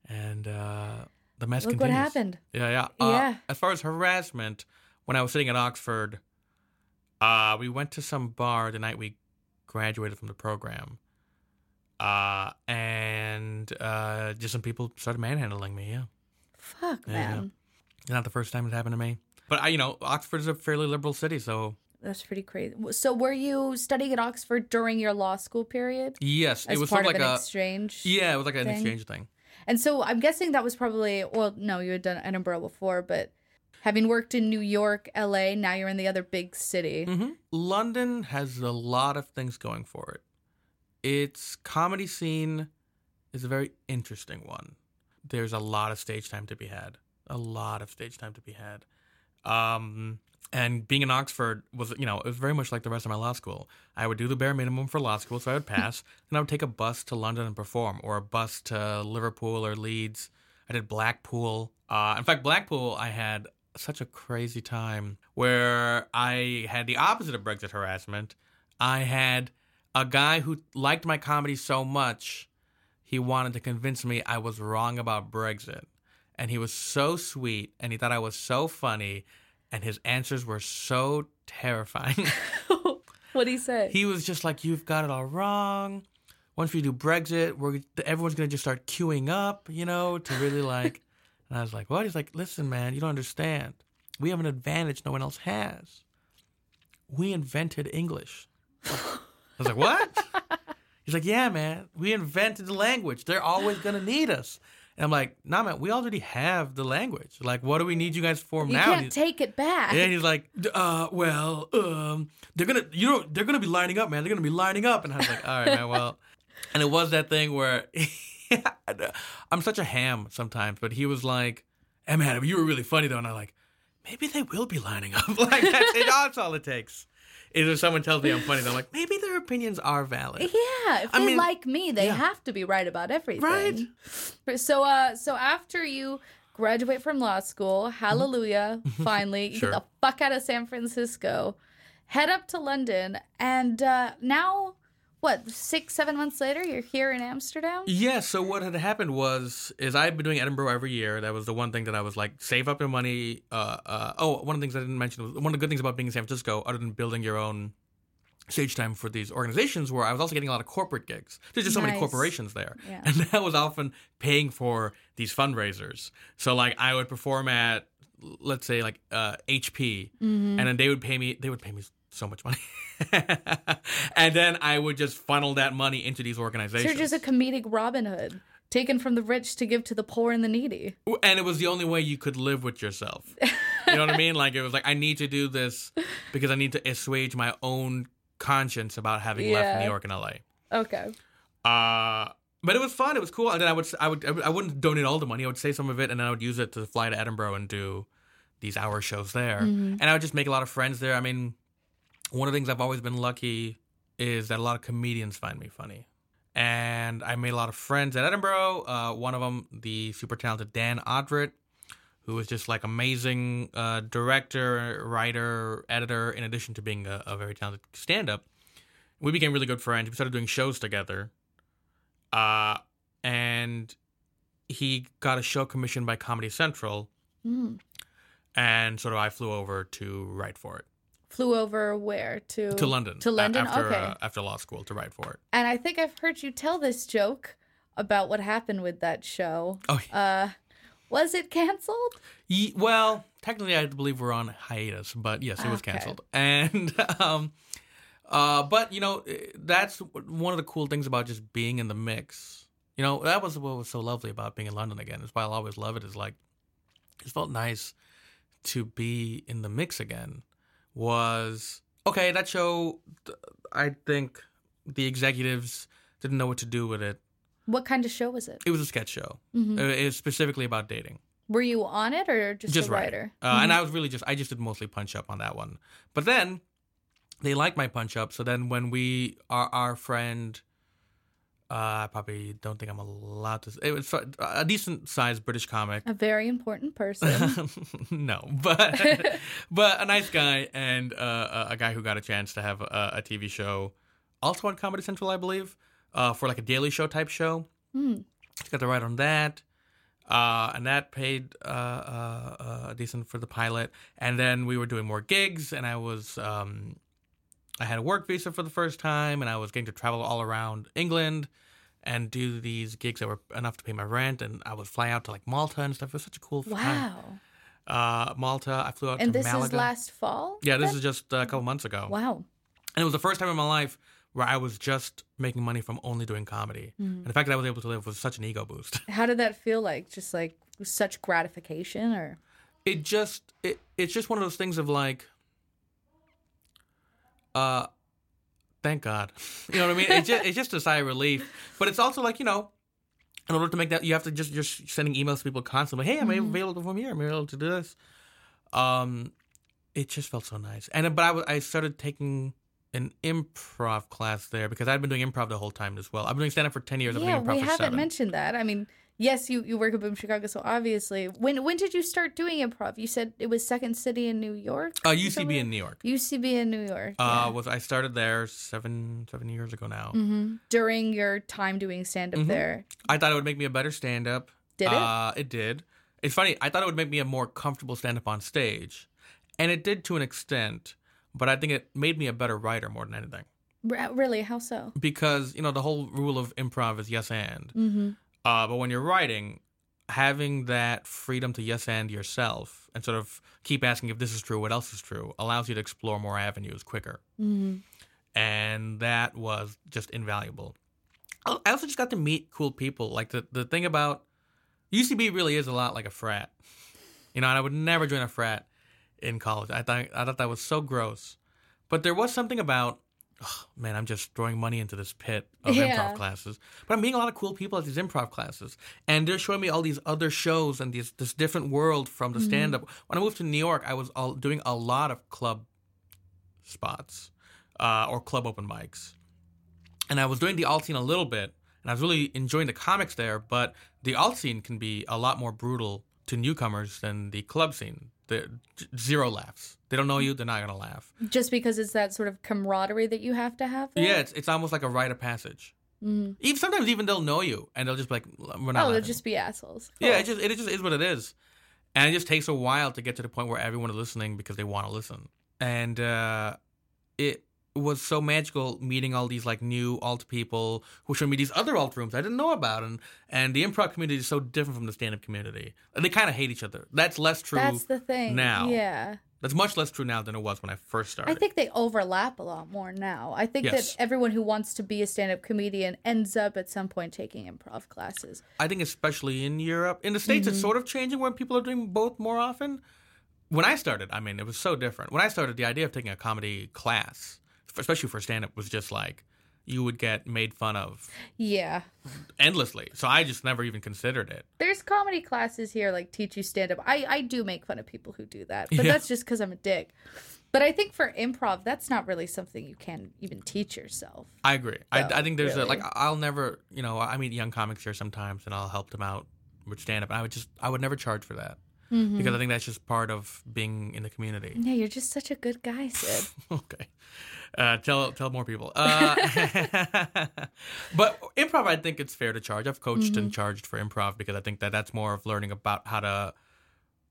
[SPEAKER 1] And uh, the mess
[SPEAKER 2] Mm-hmm. Look
[SPEAKER 1] continues.
[SPEAKER 2] what happened.
[SPEAKER 1] Yeah, yeah. Uh,
[SPEAKER 2] Yeah.
[SPEAKER 1] As far as harassment, when I was sitting at Oxford, uh, we went to some bar the night we graduated from the program. Uh, and uh, just some people started manhandling me, yeah.
[SPEAKER 2] Fuck,
[SPEAKER 1] Yeah,
[SPEAKER 2] man.
[SPEAKER 1] Not the first time it happened to me. But I, you know, Oxford's a fairly liberal city, so
[SPEAKER 2] That's pretty crazy. So, were you studying at Oxford during your law school period?
[SPEAKER 1] yes,
[SPEAKER 2] As
[SPEAKER 1] it was
[SPEAKER 2] part
[SPEAKER 1] sort
[SPEAKER 2] of
[SPEAKER 1] like
[SPEAKER 2] an
[SPEAKER 1] a
[SPEAKER 2] exchange?
[SPEAKER 1] yeah, it was like an
[SPEAKER 2] thing?
[SPEAKER 1] exchange thing.
[SPEAKER 2] And so, I'm guessing that was probably, well, no, you had done Edinburgh before, but having worked in New York, LA, now you're in the other big city.
[SPEAKER 1] hmm London has a lot of things going for it. Its comedy scene is a very interesting one. There's a lot of stage time to be had. A lot of stage time to be had. Um, and being in Oxford was, you know, it was very much like the rest of my law school. I would do the bare minimum for law school, so I would pass. and I would take a bus to London and perform, or a bus to Liverpool or Leeds. I did Blackpool. Uh, in fact, Blackpool, I had such a crazy time where I had the opposite of Brexit harassment. I had a guy who liked my comedy so much, he wanted to convince me I was wrong about Brexit. And he was so sweet and he thought I was so funny and his answers were so terrifying.
[SPEAKER 2] What'd he say?
[SPEAKER 1] he was just like, You've got it all wrong. Once we do Brexit, we're everyone's gonna just start queuing up, you know, to really like and I was like, What? He's like, Listen, man, you don't understand. We have an advantage no one else has. We invented English. I was like, What? He's like, Yeah, man, we invented the language. They're always gonna need us. And I'm like, Nah, man, we already have the language. Like, what do we need you guys for
[SPEAKER 2] you
[SPEAKER 1] now?
[SPEAKER 2] can't
[SPEAKER 1] He's-
[SPEAKER 2] take it back.
[SPEAKER 1] yeah, and he's like, uh, well, um, they're gonna, you know, they're gonna be lining up, man. They're gonna be lining up, and I was like, all right, man, well, and it was that thing where I'm such a ham sometimes, but he was like, hey, man, you were really funny though, and I'm like, maybe they will be lining up, like that's, it, that's all it takes. Is if someone tells me I'm funny, I'm like, maybe their opinions are valid.
[SPEAKER 2] Yeah, if
[SPEAKER 1] I
[SPEAKER 2] they
[SPEAKER 1] mean,
[SPEAKER 2] like me, they
[SPEAKER 1] yeah.
[SPEAKER 2] have to be right about everything.
[SPEAKER 1] Right.
[SPEAKER 2] So uh so after you graduate from law school, hallelujah, finally, you
[SPEAKER 1] Sure.
[SPEAKER 2] get the fuck out of San Francisco, head up to London, and uh now what, six, seven months later, you're here in Amsterdam?
[SPEAKER 1] Yeah, so what had happened was is I've been doing Edinburgh every year. That was the one thing that I was like save up your money. Uh, uh, oh, one of the things I didn't mention was one of the good things about being in San Francisco, other than building your own stage time for these organizations, where I was also getting a lot of corporate gigs. There's just so many corporations there,
[SPEAKER 2] Yeah.
[SPEAKER 1] and that was often paying for these fundraisers. So like I would perform at let's say like uh, HP,
[SPEAKER 2] Mm-hmm.
[SPEAKER 1] and then they would pay me. They would pay me so much money. and then I would just funnel that money into these
[SPEAKER 2] So
[SPEAKER 1] organizations.
[SPEAKER 2] you're just a comedic Robin Hood, taken from the rich to give to the poor and the needy.
[SPEAKER 1] and it was the only way you could live with yourself. You know what I mean? Like it was like I need to do this because I need to assuage my own conscience about having left New York and LA.
[SPEAKER 2] Okay.
[SPEAKER 1] Uh but it was fun. It was cool. And then I would I would I wouldn't donate all the money. I would save some of it and then I would use it to fly to Edinburgh and do these hour shows there. And I would just make a lot of friends there. I mean, one of the things I've always been lucky is that a lot of comedians find me funny. And I made a lot of friends at Edinburgh. Uh, one of them, the super talented Dan Odrit, who was just like amazing uh, director, writer, editor, in addition to being a, a very talented stand up. We became really good friends. We started doing shows together. Uh, and he got a show commissioned by Comedy Central,
[SPEAKER 2] Mm.
[SPEAKER 1] and sort of I flew over to write for it.
[SPEAKER 2] Flew over where to
[SPEAKER 1] To London.
[SPEAKER 2] To London.
[SPEAKER 1] after,
[SPEAKER 2] okay.
[SPEAKER 1] uh, after law school to write for it.
[SPEAKER 2] And I think I've heard you tell this joke about what happened with that show.
[SPEAKER 1] Oh,
[SPEAKER 2] Uh, was it canceled?
[SPEAKER 1] Ye- well, technically, I believe we're on hiatus, but yes, it was
[SPEAKER 2] Okay.
[SPEAKER 1] canceled. And, um, uh, but you know, eh, that's one of the cool things about just being in the mix. You know, that was what was so lovely about being in London again. Is why I'll always love it. Is like, it felt nice to be in the mix again. Was okay. That show, I think the executives didn't know what to do with it.
[SPEAKER 2] What kind of show was it?
[SPEAKER 1] It was a sketch show.
[SPEAKER 2] Mhm.
[SPEAKER 1] Uh, It was specifically about dating.
[SPEAKER 2] Were you on it or just,
[SPEAKER 1] just
[SPEAKER 2] a
[SPEAKER 1] right.
[SPEAKER 2] writer?
[SPEAKER 1] Uh, And I was really just I just did mostly punch up on that one. But then they liked my punch up. So then when we our our friend, uh, I probably don't think I'm allowed to. It was a decent sized British comic.
[SPEAKER 2] A very important person.
[SPEAKER 1] no, but but a nice guy and uh, a a guy who got a chance to have a, a TV show, also on Comedy Central, I believe, uh, for like a daily show type show.
[SPEAKER 2] Hmm.
[SPEAKER 1] Got to write on that. Uh, and that paid uh, uh, uh, decent for the pilot. And then we were doing more gigs, and I was um, I had a work visa for the first time, and I was getting to travel all around England and do these gigs that were enough to pay my rent. And I would fly out to like Malta and stuff. It was such a cool time.
[SPEAKER 2] wow.
[SPEAKER 1] Uh, Malta. I flew out
[SPEAKER 2] And
[SPEAKER 1] to
[SPEAKER 2] this
[SPEAKER 1] Malaga.
[SPEAKER 2] is last fall?
[SPEAKER 1] yeah, this
[SPEAKER 2] then?
[SPEAKER 1] is just a couple months ago.
[SPEAKER 2] Wow.
[SPEAKER 1] And it was the first time in my life where I was just making money from only doing comedy.
[SPEAKER 2] Hmm.
[SPEAKER 1] And the fact that I was able to live was such an ego boost.
[SPEAKER 2] How did that feel like? Just like such gratification or
[SPEAKER 1] it just it, it's just one of those things of like uh thank god. You know what i mean? It's just, it's just a sigh of relief. But it's also like you know in order to make that you have to just you're sending emails to people constantly. Hey i'm available from here. I'm able to do this. Um it just felt so nice. And but I, I started taking an improv class there because i'd been doing improv the whole time as well. I've been doing stand-up for 10 years.
[SPEAKER 2] Yeah, we haven't
[SPEAKER 1] seven.
[SPEAKER 2] mentioned that. I mean, yes, you you work at Boom Chicago, so obviously, when when did you start doing improv? You said it was Second City in New York.
[SPEAKER 1] Uh, UCB in New York.
[SPEAKER 2] UCB in New York.
[SPEAKER 1] Uh, was I started there seven seven years ago now.
[SPEAKER 2] Mhm. During your time doing stand up
[SPEAKER 1] Mhm.
[SPEAKER 2] there,
[SPEAKER 1] I thought it would make me a better stand up.
[SPEAKER 2] Did it?
[SPEAKER 1] Uh, it did. It's funny. I thought it would make me a more comfortable stand up on stage, and it did to an extent. But I think it made me a better writer more than anything
[SPEAKER 2] R- really? How so?
[SPEAKER 1] because you know the whole rule of improv is yes and.
[SPEAKER 2] Mm-hmm.
[SPEAKER 1] Uh, but when you're writing, having that freedom to yes and yourself and sort of keep asking if this is true, what else is true, allows you to explore more avenues quicker.
[SPEAKER 2] Mm-hmm.
[SPEAKER 1] And that was just invaluable. I I also just got to meet cool people. Like the, the thing about UCB really is a lot like a frat. You know, and I would never join a frat in college. I thought I thought that was so gross. But there was something about oh, man, I'm just throwing money into this pit of
[SPEAKER 2] Yeah.
[SPEAKER 1] improv classes. But I'm meeting a lot of cool people at these improv classes. And they're showing me all these other shows and these this different world from the stand up. When I moved to New York, I was all, doing a lot of club spots uh, or club open mics. And I was doing the alt scene a little bit, and I was really enjoying the comics there. But the alt scene can be a lot more brutal to newcomers than the club scene. The zero laughs. They don't know you; they're not gonna laugh.
[SPEAKER 2] Just because it's that sort of camaraderie that you have to have. there?
[SPEAKER 1] Yeah, it's it's almost like a rite of passage.
[SPEAKER 2] Mhm.
[SPEAKER 1] Even sometimes even they'll know you, and they'll just be like, "We're not."
[SPEAKER 2] Oh, they'll just be assholes.
[SPEAKER 1] Yeah, it just it just is what it is, and it just takes a while to get to the point where everyone is listening because they want to listen. And uh, it was so magical meeting all these like new alt people who showed me these other alt rooms I didn't know about, and and the improv community is so different from the stand up community. And they kind of hate each other. That's less true.
[SPEAKER 2] That's the thing.
[SPEAKER 1] now.
[SPEAKER 2] Yeah.
[SPEAKER 1] That's much less true now than it was when I first started.
[SPEAKER 2] I think they overlap a lot more now. I think
[SPEAKER 1] Yes.
[SPEAKER 2] that everyone who wants to be a stand up comedian ends up at some point taking improv classes.
[SPEAKER 1] I think especially in Europe, in the states,
[SPEAKER 2] Mm-hmm.
[SPEAKER 1] it's sort of changing when people are doing both more often. When I started, I mean, it was so different. When I started, the idea of taking a comedy class, especially for stand up, was just like you would get made fun of
[SPEAKER 2] Yeah.
[SPEAKER 1] endlessly. So I just never even considered it.
[SPEAKER 2] There's comedy classes here like teach you stand up. I I do make fun of people who do that, but
[SPEAKER 1] Yeah.
[SPEAKER 2] that's just cuz I'm a dick. But I think for improv that's not really something you can even teach yourself.
[SPEAKER 1] I agree. I,
[SPEAKER 2] So,
[SPEAKER 1] I think there's a like I'll never, you know, I meet young comics here sometimes, and I'll help them out with stand up. I would just, I would never charge for that
[SPEAKER 2] Mm-hmm.
[SPEAKER 1] because I think that's just part of being in the community.
[SPEAKER 2] Yeah, you're just such a good guy, Sid.
[SPEAKER 1] okay. Uh, tell tell more people. Uh, but improv, I think it's fair to charge. I've coached
[SPEAKER 2] Mm-hmm.
[SPEAKER 1] and charged for improv because I think that that's more of learning about how to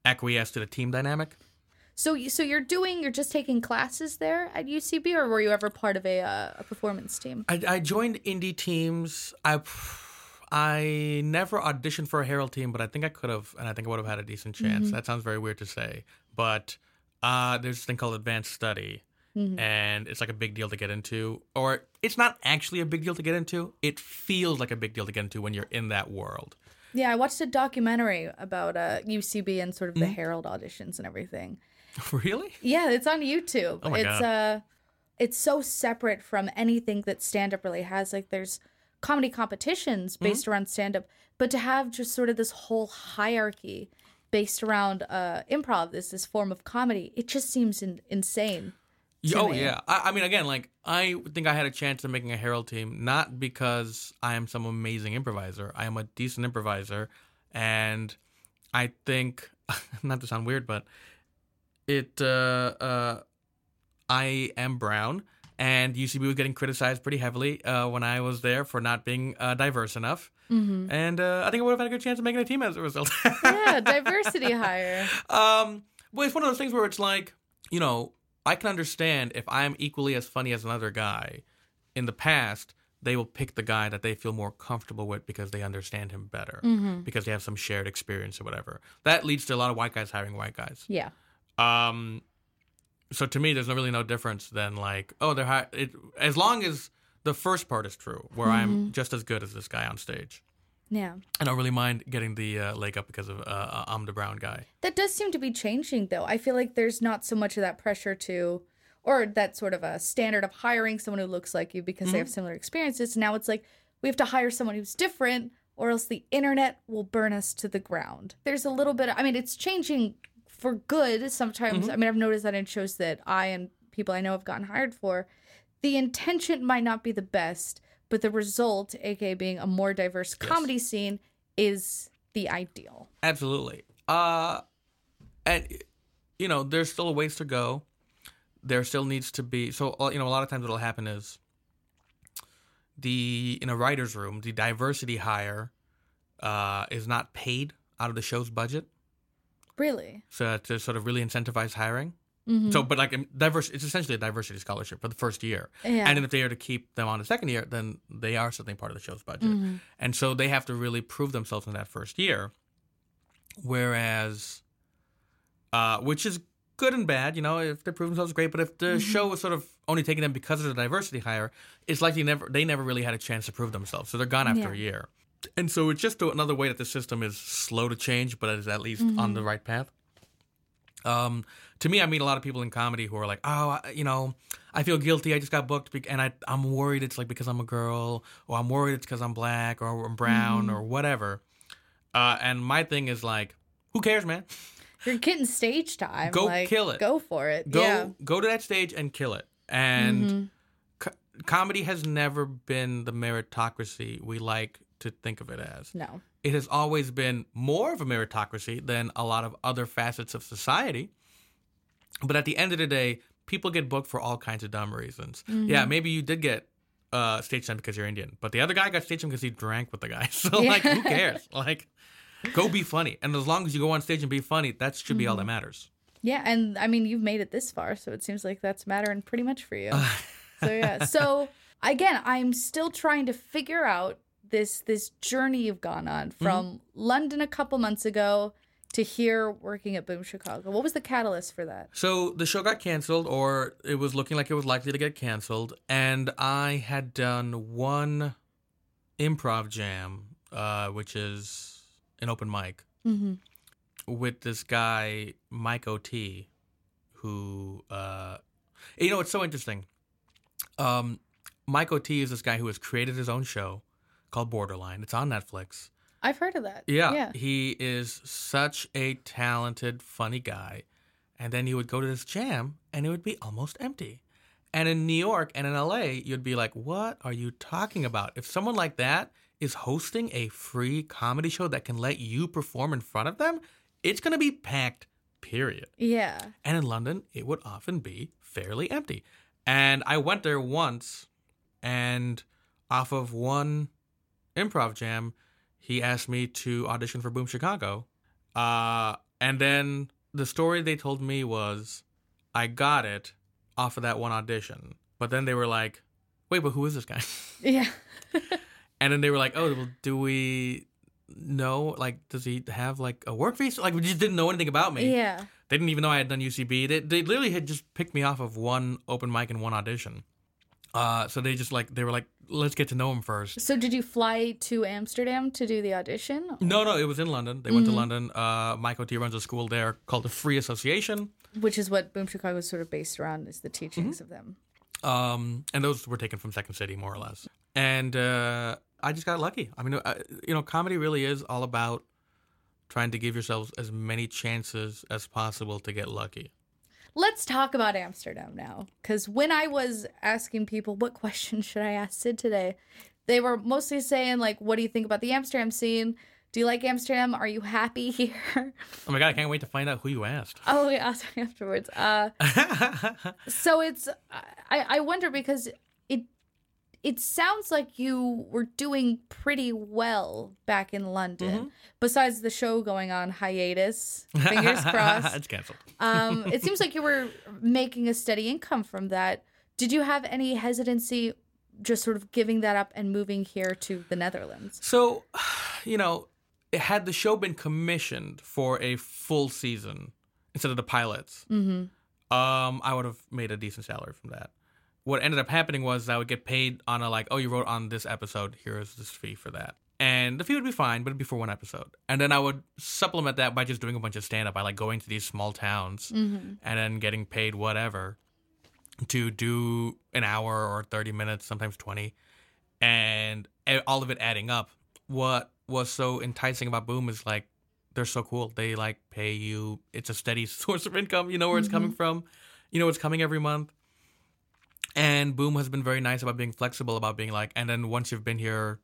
[SPEAKER 1] acquiesce to the team dynamic.
[SPEAKER 2] so you- so you're doing you're just taking classes there at UCB or were you ever part of a uh, a performance team?
[SPEAKER 1] I, I joined indie teams. I I never auditioned for a Herald team, but I think I could have, and I think I would have had a decent chance. That sounds very weird to say, but uh, there's this thing called advanced study, and it's like a big deal to get into, or it's not actually a big deal to get into. It feels like a big deal to get into when you're in that world.
[SPEAKER 2] Yeah, I watched a documentary about uh, UCB and sort of the Herald auditions and everything.
[SPEAKER 1] really?
[SPEAKER 2] Yeah, it's on YouTube.
[SPEAKER 1] Oh my
[SPEAKER 2] it's
[SPEAKER 1] God.
[SPEAKER 2] uh it's so separate from anything that stand up really has. Like there's comedy competitions
[SPEAKER 1] Mm-hmm.
[SPEAKER 2] based around stand up, but to have just sort of this whole hierarchy based around uh improv, this this form of comedy, it just seems in, insane.
[SPEAKER 1] oh
[SPEAKER 2] me.
[SPEAKER 1] yeah. I, I mean, again, like I think I had a chance of making a Herald team, not because I am some amazing improviser. I am a decent improviser, and I think, not to sound weird, but it. Uh, uh, I am brown, and UCB was getting criticized pretty heavily uh, when I was there for not being uh, diverse enough. Mm-hmm. And uh, I think I would have had a good chance of making a team as a result.
[SPEAKER 2] Yeah, diversity hire.
[SPEAKER 1] Um, well, it's one of those things where it's like, you know, I can understand if I'm equally as funny as another guy. In the past, they will pick the guy that they feel more comfortable with because they understand him better, because they have some shared experience or whatever. That leads to a lot of white guys hiring white guys.
[SPEAKER 2] Yeah.
[SPEAKER 1] Um, so to me, there's no, really no difference than like, oh, they're high. it, as long as the first part is true, where I'm just as good as this guy on stage.
[SPEAKER 2] Yeah.
[SPEAKER 1] I don't really mind getting the uh, leg up because of uh, I'm the brown guy.
[SPEAKER 2] That does seem to be changing, though. I feel like there's not so much of that pressure to, or that sort of a standard of hiring someone who looks like you because they have similar experiences. Now it's like we have to hire someone who's different, or else the internet will burn us to the ground. There's a little bit, I mean, it's changing for good sometimes. I mean, I've noticed that in shows that I and people I know have gotten hired for, the intention might not be the best, but the result, aka being a more diverse comedy scene, is the ideal.
[SPEAKER 1] Absolutely. Uh, and you know, there's still a ways to go. There still needs to be so uh, you know a lot of times what'll happen is the in a writer's room the diversity hire uh, is not paid out of the show's budget
[SPEAKER 2] Really?
[SPEAKER 1] so uh, to sort of really incentivize hiring. Mm-hmm. So, but like diverse, it's essentially a diversity scholarship for the first year,
[SPEAKER 2] Yeah.
[SPEAKER 1] and if they are to keep them on the second year, then they are something part of the show's budget, mm-hmm. and so they have to really prove themselves in that first year. Whereas, uh, which is good and bad, you know, if they prove themselves, great. But if the mm-hmm. show is sort of only taking them because of the diversity hire, it's likely never they never really had a chance to prove themselves, so they're gone after
[SPEAKER 2] Yeah.
[SPEAKER 1] a year. And so it's just another way that the system is slow to change, but is at least on the right path. Um, to me, I meet a lot of people in comedy who are like, "Oh, I- you know, I feel guilty. I just got booked, bec- and I I'm worried it's like because I'm a girl, or I'm worried it's because I'm black, or I'm brown, or whatever." Uh, and my thing is like, who cares, man?
[SPEAKER 2] You're getting stage time.
[SPEAKER 1] Go
[SPEAKER 2] like,
[SPEAKER 1] kill it.
[SPEAKER 2] Go for it.
[SPEAKER 1] Go
[SPEAKER 2] yeah.
[SPEAKER 1] go to that stage and kill it. And co- comedy has never been the meritocracy we like to think of it as
[SPEAKER 2] No.
[SPEAKER 1] it has always been more of a meritocracy than a lot of other facets of society. But at the end of the day, people get booked for all kinds of dumb reasons. Yeah, maybe you did get uh, stage time because you're Indian, but the other guy got stage time because he drank with the guy. So like, who cares? Like, go be funny, and as long as you go on stage and be funny, that should be all that matters.
[SPEAKER 2] Yeah, and I mean you've made it this far, so it seems like that's mattering pretty much for you. so yeah. So again, I'm still trying to figure out this this journey you've gone on from London a couple months ago to here working at Boom Chicago. What was the catalyst for that?
[SPEAKER 1] So the show got canceled, or it was looking like it was likely to get canceled, and I had done one improv jam, uh, which is an open mic,
[SPEAKER 2] Mm-hmm.
[SPEAKER 1] with this guy Mike Ot, who uh, you know it's so interesting. Um, Mike Ot is this guy who has created his own show called Borderline. It's on Netflix.
[SPEAKER 2] I've heard of that.
[SPEAKER 1] Yeah,
[SPEAKER 2] Yeah.
[SPEAKER 1] he is such a talented, funny guy. And then you would go to this jam, and it would be almost empty. And in New York and in LA, you'd be like, "What are you talking about?" If someone like that is hosting a free comedy show that can let you perform in front of them, it's going to be packed. Period.
[SPEAKER 2] Yeah.
[SPEAKER 1] And in London, it would often be fairly empty. And I went there once, and off of one improv jam, he asked me to audition for Boom Chicago. Uh, and then the story they told me was I got it off of that one audition. But then they were like, wait, but who is this guy?
[SPEAKER 2] Yeah.
[SPEAKER 1] And then they were like, "Oh, well, do we know? Like, does he have like a work visa? Like, we just didn't know anything about me.
[SPEAKER 2] Yeah.
[SPEAKER 1] They didn't even know I had done UCB. They, they literally had just picked me off of one open mic and one audition. Uh, so they just like they were like, let's get to know him first.
[SPEAKER 2] So did you fly to Amsterdam to do the audition?
[SPEAKER 1] No, no, it was in London. They went to London. Uh, Mike Ot runs a school there called the Free Association,
[SPEAKER 2] Which is what Boom Chicago is sort of based around is the teachings of them.
[SPEAKER 1] um, and those were taken from Second City, more or less. And uh, I just got lucky. I mean, uh, you know, comedy really is all about trying to give yourselves as many chances as possible to get lucky.
[SPEAKER 2] Let's talk about Amsterdam now. Because when I was asking people, what question should I ask Sid today? They were mostly saying, like, what do you think about the Amsterdam scene? Do you like Amsterdam? Are you happy here?
[SPEAKER 1] Oh my god, I can't wait to find out who you asked.
[SPEAKER 2] oh, we asked afterwards. Uh, so it's, I, I wonder because it, sounds like you were doing pretty well back in London. Besides the show going on hiatus, fingers crossed.
[SPEAKER 1] it's canceled.
[SPEAKER 2] um, it seems like you were making a steady income from that. Did you have any hesitancy just sort of giving that up and moving here to the Netherlands?
[SPEAKER 1] So, you know, had the show been commissioned for a full season instead of the pilots, um, I would have made a decent salary from that. What ended up happening was I would get paid on a like, oh, you wrote on this episode, here's this fee for that. And the fee would be fine, but it'd be for one episode. And then I would supplement that by just doing a bunch of stand up, by like going to these small towns mm-hmm. and then getting paid whatever to do an hour or 30 minutes, sometimes 20 and all of it adding up. What was so enticing about Boom is like they're so cool. They like pay you. It's a steady source of income. You know where it's coming mm-hmm. from. You know it's coming every month. And Boom has been very nice about being flexible about being like. And then once you've been here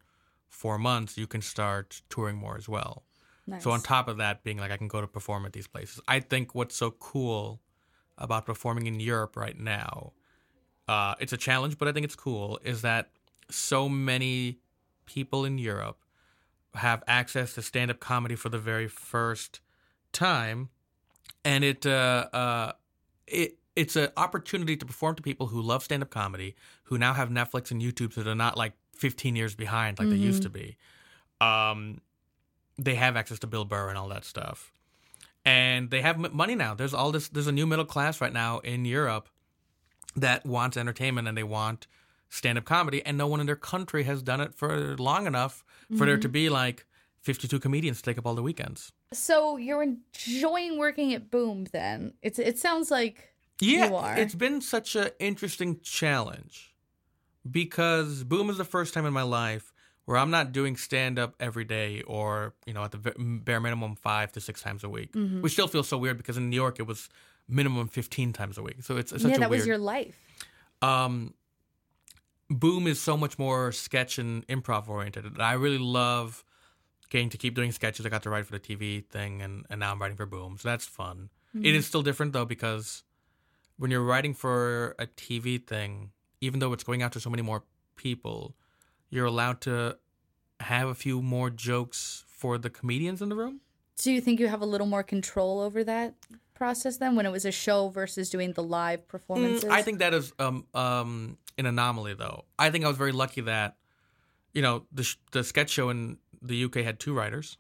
[SPEAKER 1] four months, you can start touring more as well.
[SPEAKER 2] Nice.
[SPEAKER 1] So on top of that, being like I can go to perform at these places, I think what's so cool about performing in Europe right now, uh, it's a challenge, but I think it's cool, is that so many people in Europe have access to stand-up comedy for the very first time, and it uh, uh, it it's an opportunity to perform to people who love stand-up comedy, who now have Netflix and YouTube, so they're not like 15 years behind like they used to be. Um, they have access to Bill Burr and all that stuff, and they have money now. There's all this. There's a new middle class right now in Europe that wants entertainment and they want stand-up comedy, and no one in their country has done it for long enough for there to be like 52 comedians to take up all the weekends.
[SPEAKER 2] So you're enjoying working at Boom then? It's it sounds like
[SPEAKER 1] Yeah,
[SPEAKER 2] you are.
[SPEAKER 1] it's been such an interesting challenge because Boom is the first time in my life where I'm not doing stand up every day or, you know, at the bare minimum five to six times a week,
[SPEAKER 2] Mm-hmm.
[SPEAKER 1] which still feels so weird because in New York it was minimum 15 times a week. So it's, it's such
[SPEAKER 2] yeah,
[SPEAKER 1] a
[SPEAKER 2] that
[SPEAKER 1] weird.
[SPEAKER 2] was your life.
[SPEAKER 1] um, Boom is so much more sketch and improv oriented. I really love getting to keep doing sketches. I got to write for the TV thing, and, and now I'm writing for Boom, so that's fun. It is still different though because when you're writing for a TV thing, even though it's going out to so many more people, you're allowed to have a few more jokes for the comedians in the room.
[SPEAKER 2] Do you think you have a little more control over that process then when it was a show versus doing the live performances?
[SPEAKER 1] Mm, I think that is um um an anomaly though. I think I was very lucky that you know the sh- the sketch show in the UK had two writers,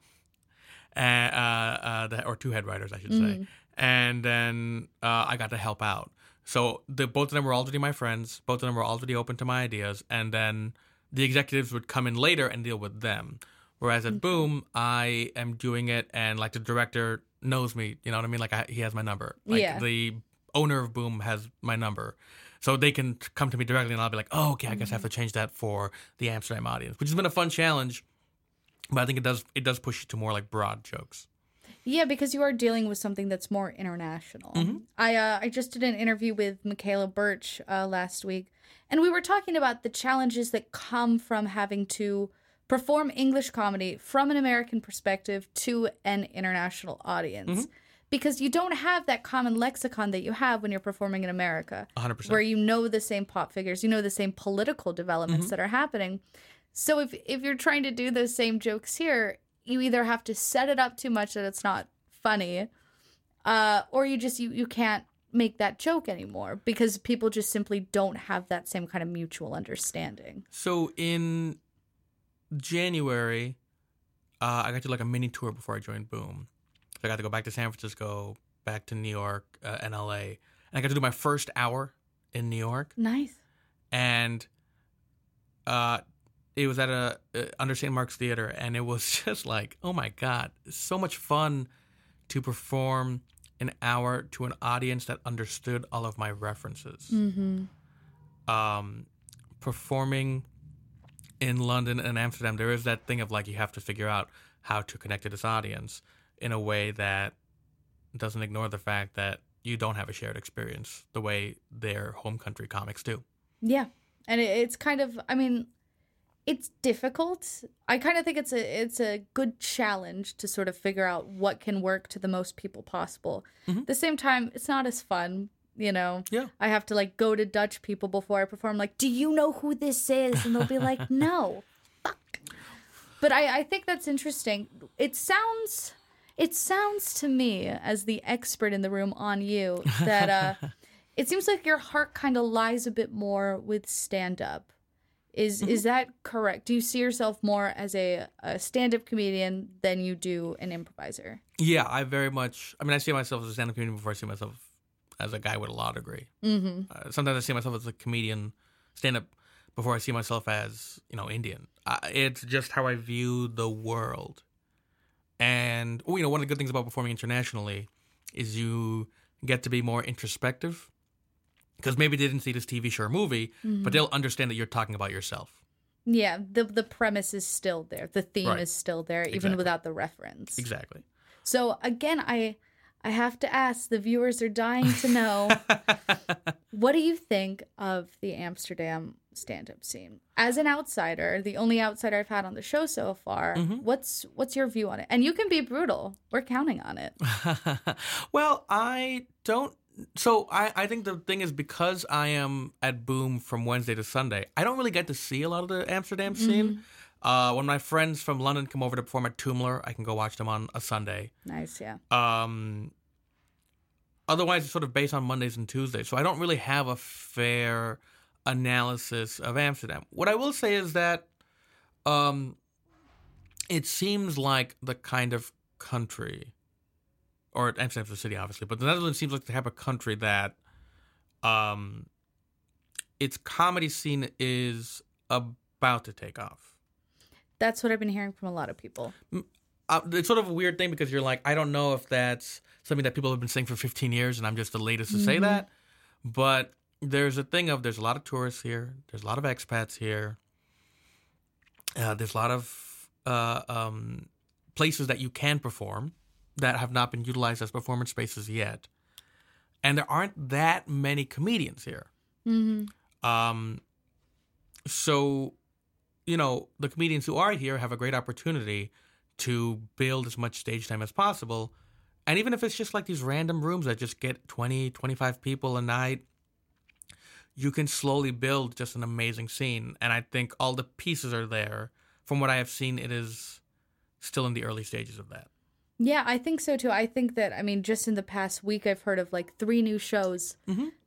[SPEAKER 1] uh, uh, uh or two head writers I should say, and then uh, I got to help out. So the both of them were already my friends. Both of them were already open to my ideas, and then the executives would come in later and deal with them. Whereas at Boom, I am doing it, and like the director knows me. You know what I mean? Like I, he has my number. Like
[SPEAKER 2] Yeah.
[SPEAKER 1] the owner of Boom has my number. So they can come to me directly, and I'll be like, "Oh, okay, I guess I have to change that for the Amsterdam audience," which has been a fun challenge. But I think it does it does push you to more like broad jokes.
[SPEAKER 2] Yeah, because you are dealing with something that's more international. I uh, I just did an interview with Michaela Birch uh, last week, and we were talking about the challenges that come from having to perform English comedy from an American perspective to an international audience. Because you don't have that common lexicon that you have when you're performing in America,
[SPEAKER 1] 100%.
[SPEAKER 2] where you know the same pop figures, you know the same political developments that are happening. So if if you're trying to do those same jokes here, you either have to set it up too much that it's not funny, uh, or you just you you can't make that joke anymore because people just simply don't have that same kind of mutual understanding.
[SPEAKER 1] So in January, uh, I got to like a mini tour before I joined Boom. So I got to go back to San Francisco, back to New York uh, and LA, and I got to do my first hour in New York,
[SPEAKER 2] Nice.
[SPEAKER 1] and uh, it was at a uh, under St. Mark's Theater, and it was just like, oh my god, so much fun to perform an hour to an audience that understood all of my references
[SPEAKER 2] Mm-hmm.
[SPEAKER 1] um, performing in London and Amsterdam, there is that thing of like you have to figure out how to connect to this audience in a way that doesn't ignore the fact that you don't have a shared experience the way their home country comics do.
[SPEAKER 2] Yeah, and it's kind of I mean, it's difficult. I kind of think it's a it's a good challenge to sort of figure out what can work to the most people possible. At the same time, it's not as fun. You know,
[SPEAKER 1] Yeah.
[SPEAKER 2] I have to like go to Dutch people before I perform. Like, do you know who this is? And they'll be like, no, fuck. But I I think that's interesting. It sounds it sounds to me as the expert in the room on you that uh it seems like your heart kind of lies a bit more with stand up. Is is that correct? Do you see yourself more as a, a stand up comedian than you do an improviser?
[SPEAKER 1] Yeah, I very much. I mean, I see myself as a stand-up comedian before I see myself as a guy with a law degree.
[SPEAKER 2] Mm-hmm.
[SPEAKER 1] Uh, sometimes I see myself as a comedian, stand-up, before I see myself as you know Indian. It's just how I view the world. And well, you know, one of the good things about performing internationally is you get to be more introspective because maybe they didn't see this TV show or movie, but mm-hmm. they'll understand that you're talking about yourself.
[SPEAKER 2] Yeah, the the premise is still there. The theme
[SPEAKER 1] Right.
[SPEAKER 2] is still there, even
[SPEAKER 1] Exactly.
[SPEAKER 2] without the reference.
[SPEAKER 1] Exactly.
[SPEAKER 2] So again, I I have to ask, the viewers are dying to know. what do you think of the Amsterdam stand up scene? As an outsider, the only outsider I've had on the show so far, mm-hmm. what's what's your view on it? And you can be brutal. We're counting on it.
[SPEAKER 1] well, I don't. So I, I think the thing is because I am at Boom from Wednesday to Sunday, I don't really get to see a lot of the Amsterdam scene. Uh, when my friends from London come over to perform at Toomler, I can go watch them on a Sunday.
[SPEAKER 2] Nice, yeah.
[SPEAKER 1] Um, otherwise, it's sort of based on Mondays and Tuesdays. So I don't really have a fair analysis of Amsterdam. What I will say is that um, it seems like the kind of country, or Amsterdam's a city, obviously, but the Netherlands seems like the type of country that um, its comedy scene is about to take off.
[SPEAKER 2] That's what I've been hearing from a lot of people.
[SPEAKER 1] uh, it's sort of a weird thing because you're like, I don't know if that's something that people have been saying for 15 years, and I'm just the latest to say that. But there's a thing of there's a lot of tourists here, there's a lot of expats here, uh, there's a lot of uh, um, places that you can perform that have not been utilized as performance spaces yet, and there aren't that many comedians here. Um, so you know, the comedians who are here have a great opportunity to build as much stage time as possible. And even if it's just like these random rooms that just get 20, 25 people a night, you can slowly build just an amazing scene. And I think all the pieces are there. From what I have seen, it is still in the early stages of that.
[SPEAKER 2] Yeah, I think so too. I think that I mean, just in the past week, I've heard of like three new shows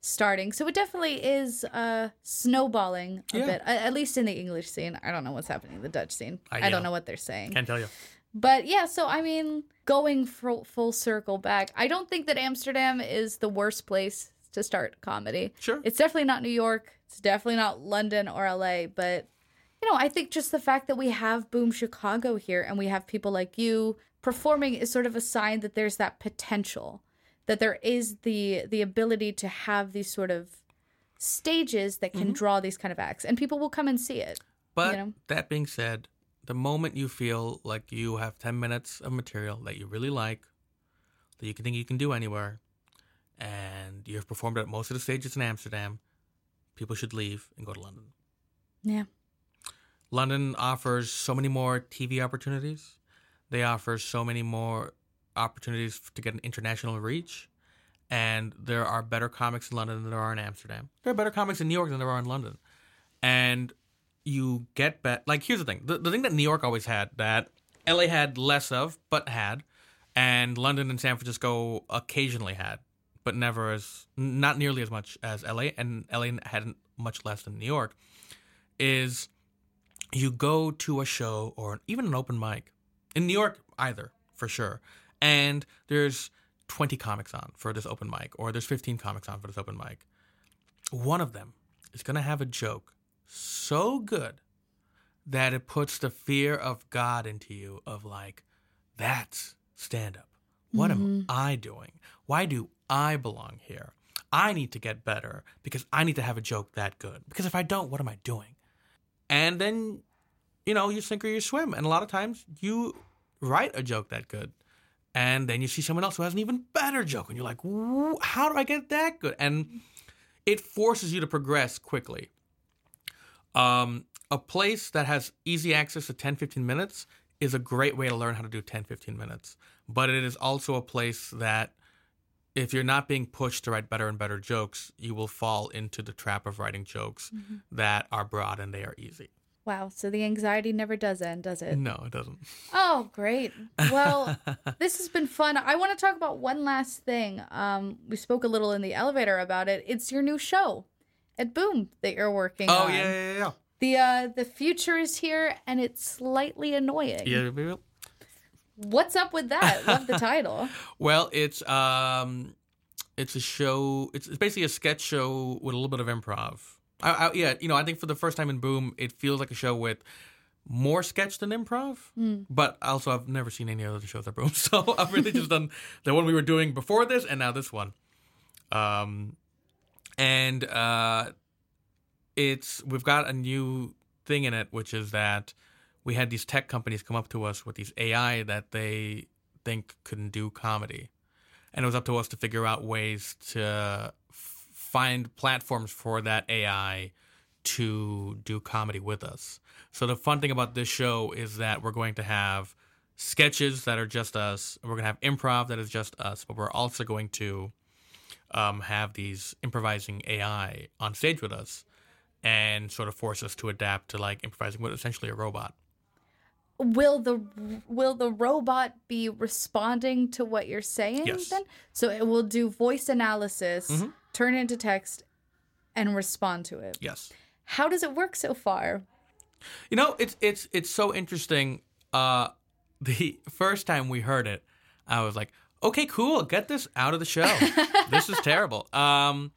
[SPEAKER 2] starting. So it definitely is uh, snowballing a
[SPEAKER 1] Yeah.
[SPEAKER 2] bit, at least in the English scene. I don't know what's happening in the Dutch scene.
[SPEAKER 1] I
[SPEAKER 2] I, don't know what they're saying.
[SPEAKER 1] Can't tell you.
[SPEAKER 2] But yeah, so I mean, going full, full circle back, I don't think that Amsterdam is the worst place to start comedy.
[SPEAKER 1] Sure.
[SPEAKER 2] It's definitely not New York. It's definitely not London or LA. But, you know, I think just the fact that we have Boom Chicago here and we have people like you performing is sort of a sign that there's that potential, that there is the the ability to have these sort of stages that can mm-hmm. draw these kind of acts and people will come and see it.
[SPEAKER 1] But
[SPEAKER 2] You know?
[SPEAKER 1] that being said, the moment you feel like you have 10 minutes of material that you really like, that you can think you can do anywhere, and you've performed at most of the stages in Amsterdam, people should leave and go to London.
[SPEAKER 2] Yeah.
[SPEAKER 1] London offers so many more TV opportunities. They offer so many more opportunities to get an international reach. And there are better comics in London than there are in Amsterdam. There are better comics in New York than there are in London. And you get bet like here's the thing. The, the thing that New York always had that LA had less of, but had, and London and San Francisco occasionally had, but never as not nearly as much as LA, and LA had much less than New York, is you go to a show or even an open mic in New York either for sure. And there's 20 comics on for this open mic or there's 15 comics on for this open mic. One of them is going to have a joke so good that it puts the fear of god into you of like that's stand up what am mm-hmm. i doing? Why do i belong here? I need to get better because i need to have a joke that good. Because if i don't what am i doing? And then you know you sink or you swim. And a lot of times you write a joke that good and then you see someone else who has an even better joke and you're like how do i get that good? And it forces you to progress quickly. Um, a place that has easy access to 10 15 minutes is a great way to learn how to do 10 15 minutes. But it is also a place that if you're not being pushed to write better and better jokes you will fall into the trap of writing jokes that are broad and they are easy
[SPEAKER 2] Wow. So the anxiety never does end, does it?
[SPEAKER 1] no it doesn't
[SPEAKER 2] Oh, great. Well, this has been fun. I want to talk about one last thing. Um, we spoke a little in the elevator about it. It's your new show at Boom that you're working on.
[SPEAKER 1] oh
[SPEAKER 2] on.
[SPEAKER 1] yeah yeah yeah
[SPEAKER 2] The uh the future is here and it's slightly annoying.
[SPEAKER 1] yeah yeah
[SPEAKER 2] What's up with that? Love the title.
[SPEAKER 1] Well, it's um, it's a show. It's, it's basically a sketch show with a little bit of improv. I, I, yeah, you know, I think for the first time in Boom, it feels like a show with more sketch than improv. But also, I've never seen any other shows at Boom, so I've really just done the one we were doing before this, and now this one. Um, and uh, it's we've got a new thing in it, which is that we had these tech companies come up to us with these AI that they think couldn't do comedy. and it was up to us to figure out ways to find platforms for that AI to do comedy with us. So the fun thing about this show is that we're going to have sketches that are just us. We're going to have improv that is just us, but we're also going to um, have these improvising AI on stage with us and sort of force us to adapt to like improvising with essentially a robot.
[SPEAKER 2] Will the will the robot be responding to what you're saying
[SPEAKER 1] Yes.
[SPEAKER 2] then? So it will do voice analysis,
[SPEAKER 1] Mhm.
[SPEAKER 2] Turn it into text, and respond to it.
[SPEAKER 1] Yes.
[SPEAKER 2] How does it work so far?
[SPEAKER 1] You know, it's it's it's so interesting. Uh the first time we heard it, I was like, "Okay, cool. Get this out of the show. this is terrible." Um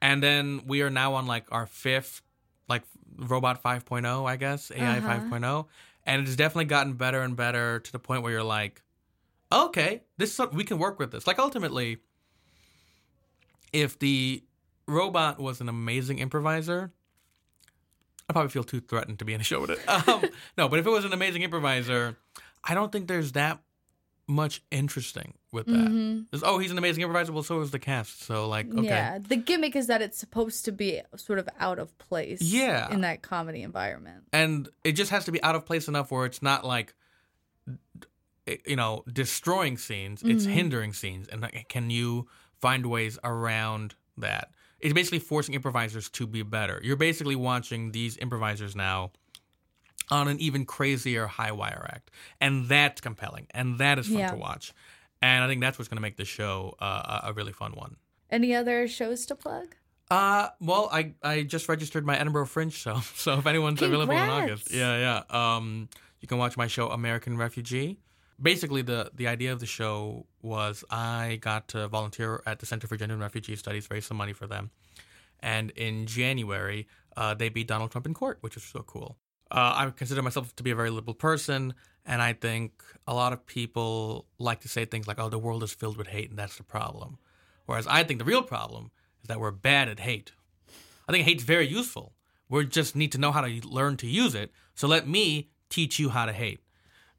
[SPEAKER 1] and then we are now on like our fifth like robot 5.0, I guess, AI
[SPEAKER 2] Uh-huh.
[SPEAKER 1] 5.0, and it's definitely gotten better and better to the point where you're like, "Okay, this is we can work with this." Like ultimately if the robot was an amazing improviser, I probably feel too threatened to be in a show with it. Um, no, but if it was an amazing improviser, I don't think there's that much interesting with that.
[SPEAKER 2] Mhm.
[SPEAKER 1] Oh, he's an amazing improviser. Well, so is the cast. So like, okay,
[SPEAKER 2] Yeah, the gimmick is that it's supposed to be sort of out of place.
[SPEAKER 1] Yeah.
[SPEAKER 2] in that comedy environment.
[SPEAKER 1] and it just has to be out of place enough where it's not like, you know, destroying scenes. It's
[SPEAKER 2] Mhm.
[SPEAKER 1] hindering scenes, and like, can you find ways around that? It's basically forcing improvisers to be better. You're basically watching these improvisers now on an even crazier high wire act, and that's compelling, and that is fun
[SPEAKER 2] Yeah.
[SPEAKER 1] to watch. And I think that's what's going to make the show uh, a a really fun one.
[SPEAKER 2] Any other shows to plug?
[SPEAKER 1] Uh, well, I, I just registered my Edinburgh Fringe show, so if anyone's available in August, yeah, yeah, um, you can watch my show American Refugee. Basically, the the idea of the show was I got to volunteer at the Center for Gender and Refugee Studies, raise some money for them, and in January, uh, they beat Donald Trump in court, which is so cool. Uh, I consider myself to be a very liberal person, and I think a lot of people like to say things like, "Oh, the world is filled with hate, and that's the problem." Whereas I think the real problem is that we're bad at hate. I think hate's very useful. We just need to know how to learn to use it. So let me teach you how to hate.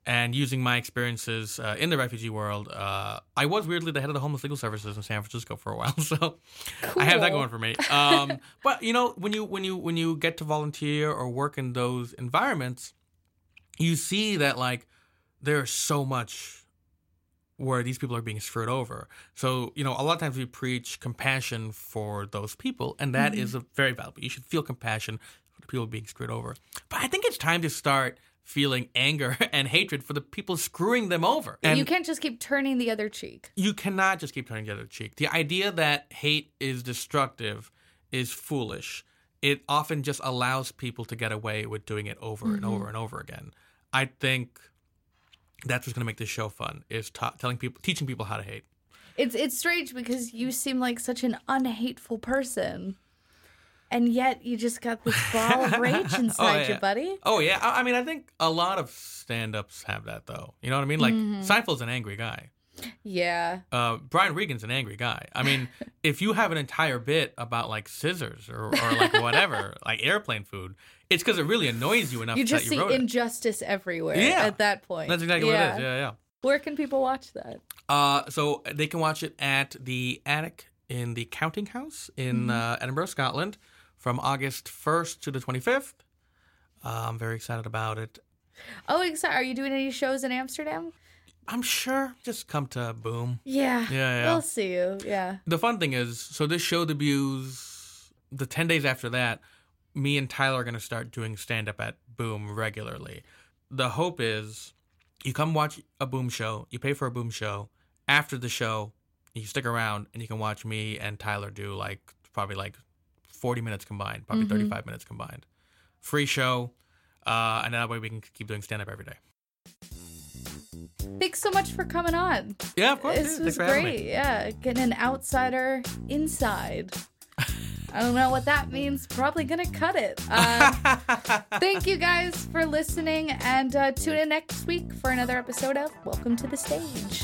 [SPEAKER 1] And using my experiences uh, in the refugee world, uh, I was weirdly the head of the homeless legal services in San Francisco for a while, so I have that going for me. Um, but you know, when you when you when you get to volunteer or work in those environments, you see that like there's so much where these people are being screwed over. So, you know, a lot of times we preach compassion for those people, and that is a very valuable. You should feel compassion for the people being screwed over. But I think it's time to start feeling anger and hatred for the people screwing them over. And
[SPEAKER 2] you can't just keep turning the other cheek.
[SPEAKER 1] you cannot just keep turning the other cheek. The idea that hate is destructive is foolish. It often just allows people to get away with doing it over and mm-hmm. over and over again. I think that's what's going to make this show fun is ta- telling people, teaching people how to hate.
[SPEAKER 2] It's it's strange because you seem like such an unhateful person. And yet you just got this ball of rage inside you,
[SPEAKER 1] yeah.
[SPEAKER 2] buddy.
[SPEAKER 1] Oh yeah, I, I mean, I think a lot of stand-ups have that though. You know what I mean? Like Seinfeld's an angry guy.
[SPEAKER 2] Yeah.
[SPEAKER 1] uh, Brian Regan's an angry guy. I mean, if you have an entire bit about like scissors or, or like whatever, like airplane food, it's because it really annoys you enough
[SPEAKER 2] You just
[SPEAKER 1] that
[SPEAKER 2] see
[SPEAKER 1] you wrote it.
[SPEAKER 2] injustice everywhere
[SPEAKER 1] Yeah.
[SPEAKER 2] at that point.
[SPEAKER 1] That's exactly what it is. Yeah, yeah.
[SPEAKER 2] Where can people watch that?
[SPEAKER 1] Uh, so they can watch it at the Attic in the Counting House in uh, Edinburgh, Scotland, from August 1st to the 25th. Uh, I'm very excited about it.
[SPEAKER 2] Oh, excited. Are you doing any shows in Amsterdam?
[SPEAKER 1] I'm sure just come to Boom.
[SPEAKER 2] Yeah.
[SPEAKER 1] Yeah, yeah.
[SPEAKER 2] We'll see you. Yeah.
[SPEAKER 1] The fun thing is, so this show debuts the 10 days after that. Me and Tyler are going to start doing stand up at Boom regularly. The hope is you come watch a Boom show, you pay for a Boom show. After the show, you stick around and you can watch me and Tyler do like probably like 40 minutes combined, probably 35 minutes combined. Free show. Uh, and that way we can keep doing stand up every day.
[SPEAKER 2] Thanks so much for coming on.
[SPEAKER 1] Yeah, of course.
[SPEAKER 2] This
[SPEAKER 1] yeah.
[SPEAKER 2] was
[SPEAKER 1] Thanks for having me.
[SPEAKER 2] great. Yeah. Getting an outsider inside. I don't know what that means. Probably gonna cut it. Uh, thank you guys for listening, and uh, tune in next week for another episode of Welcome to the Stage.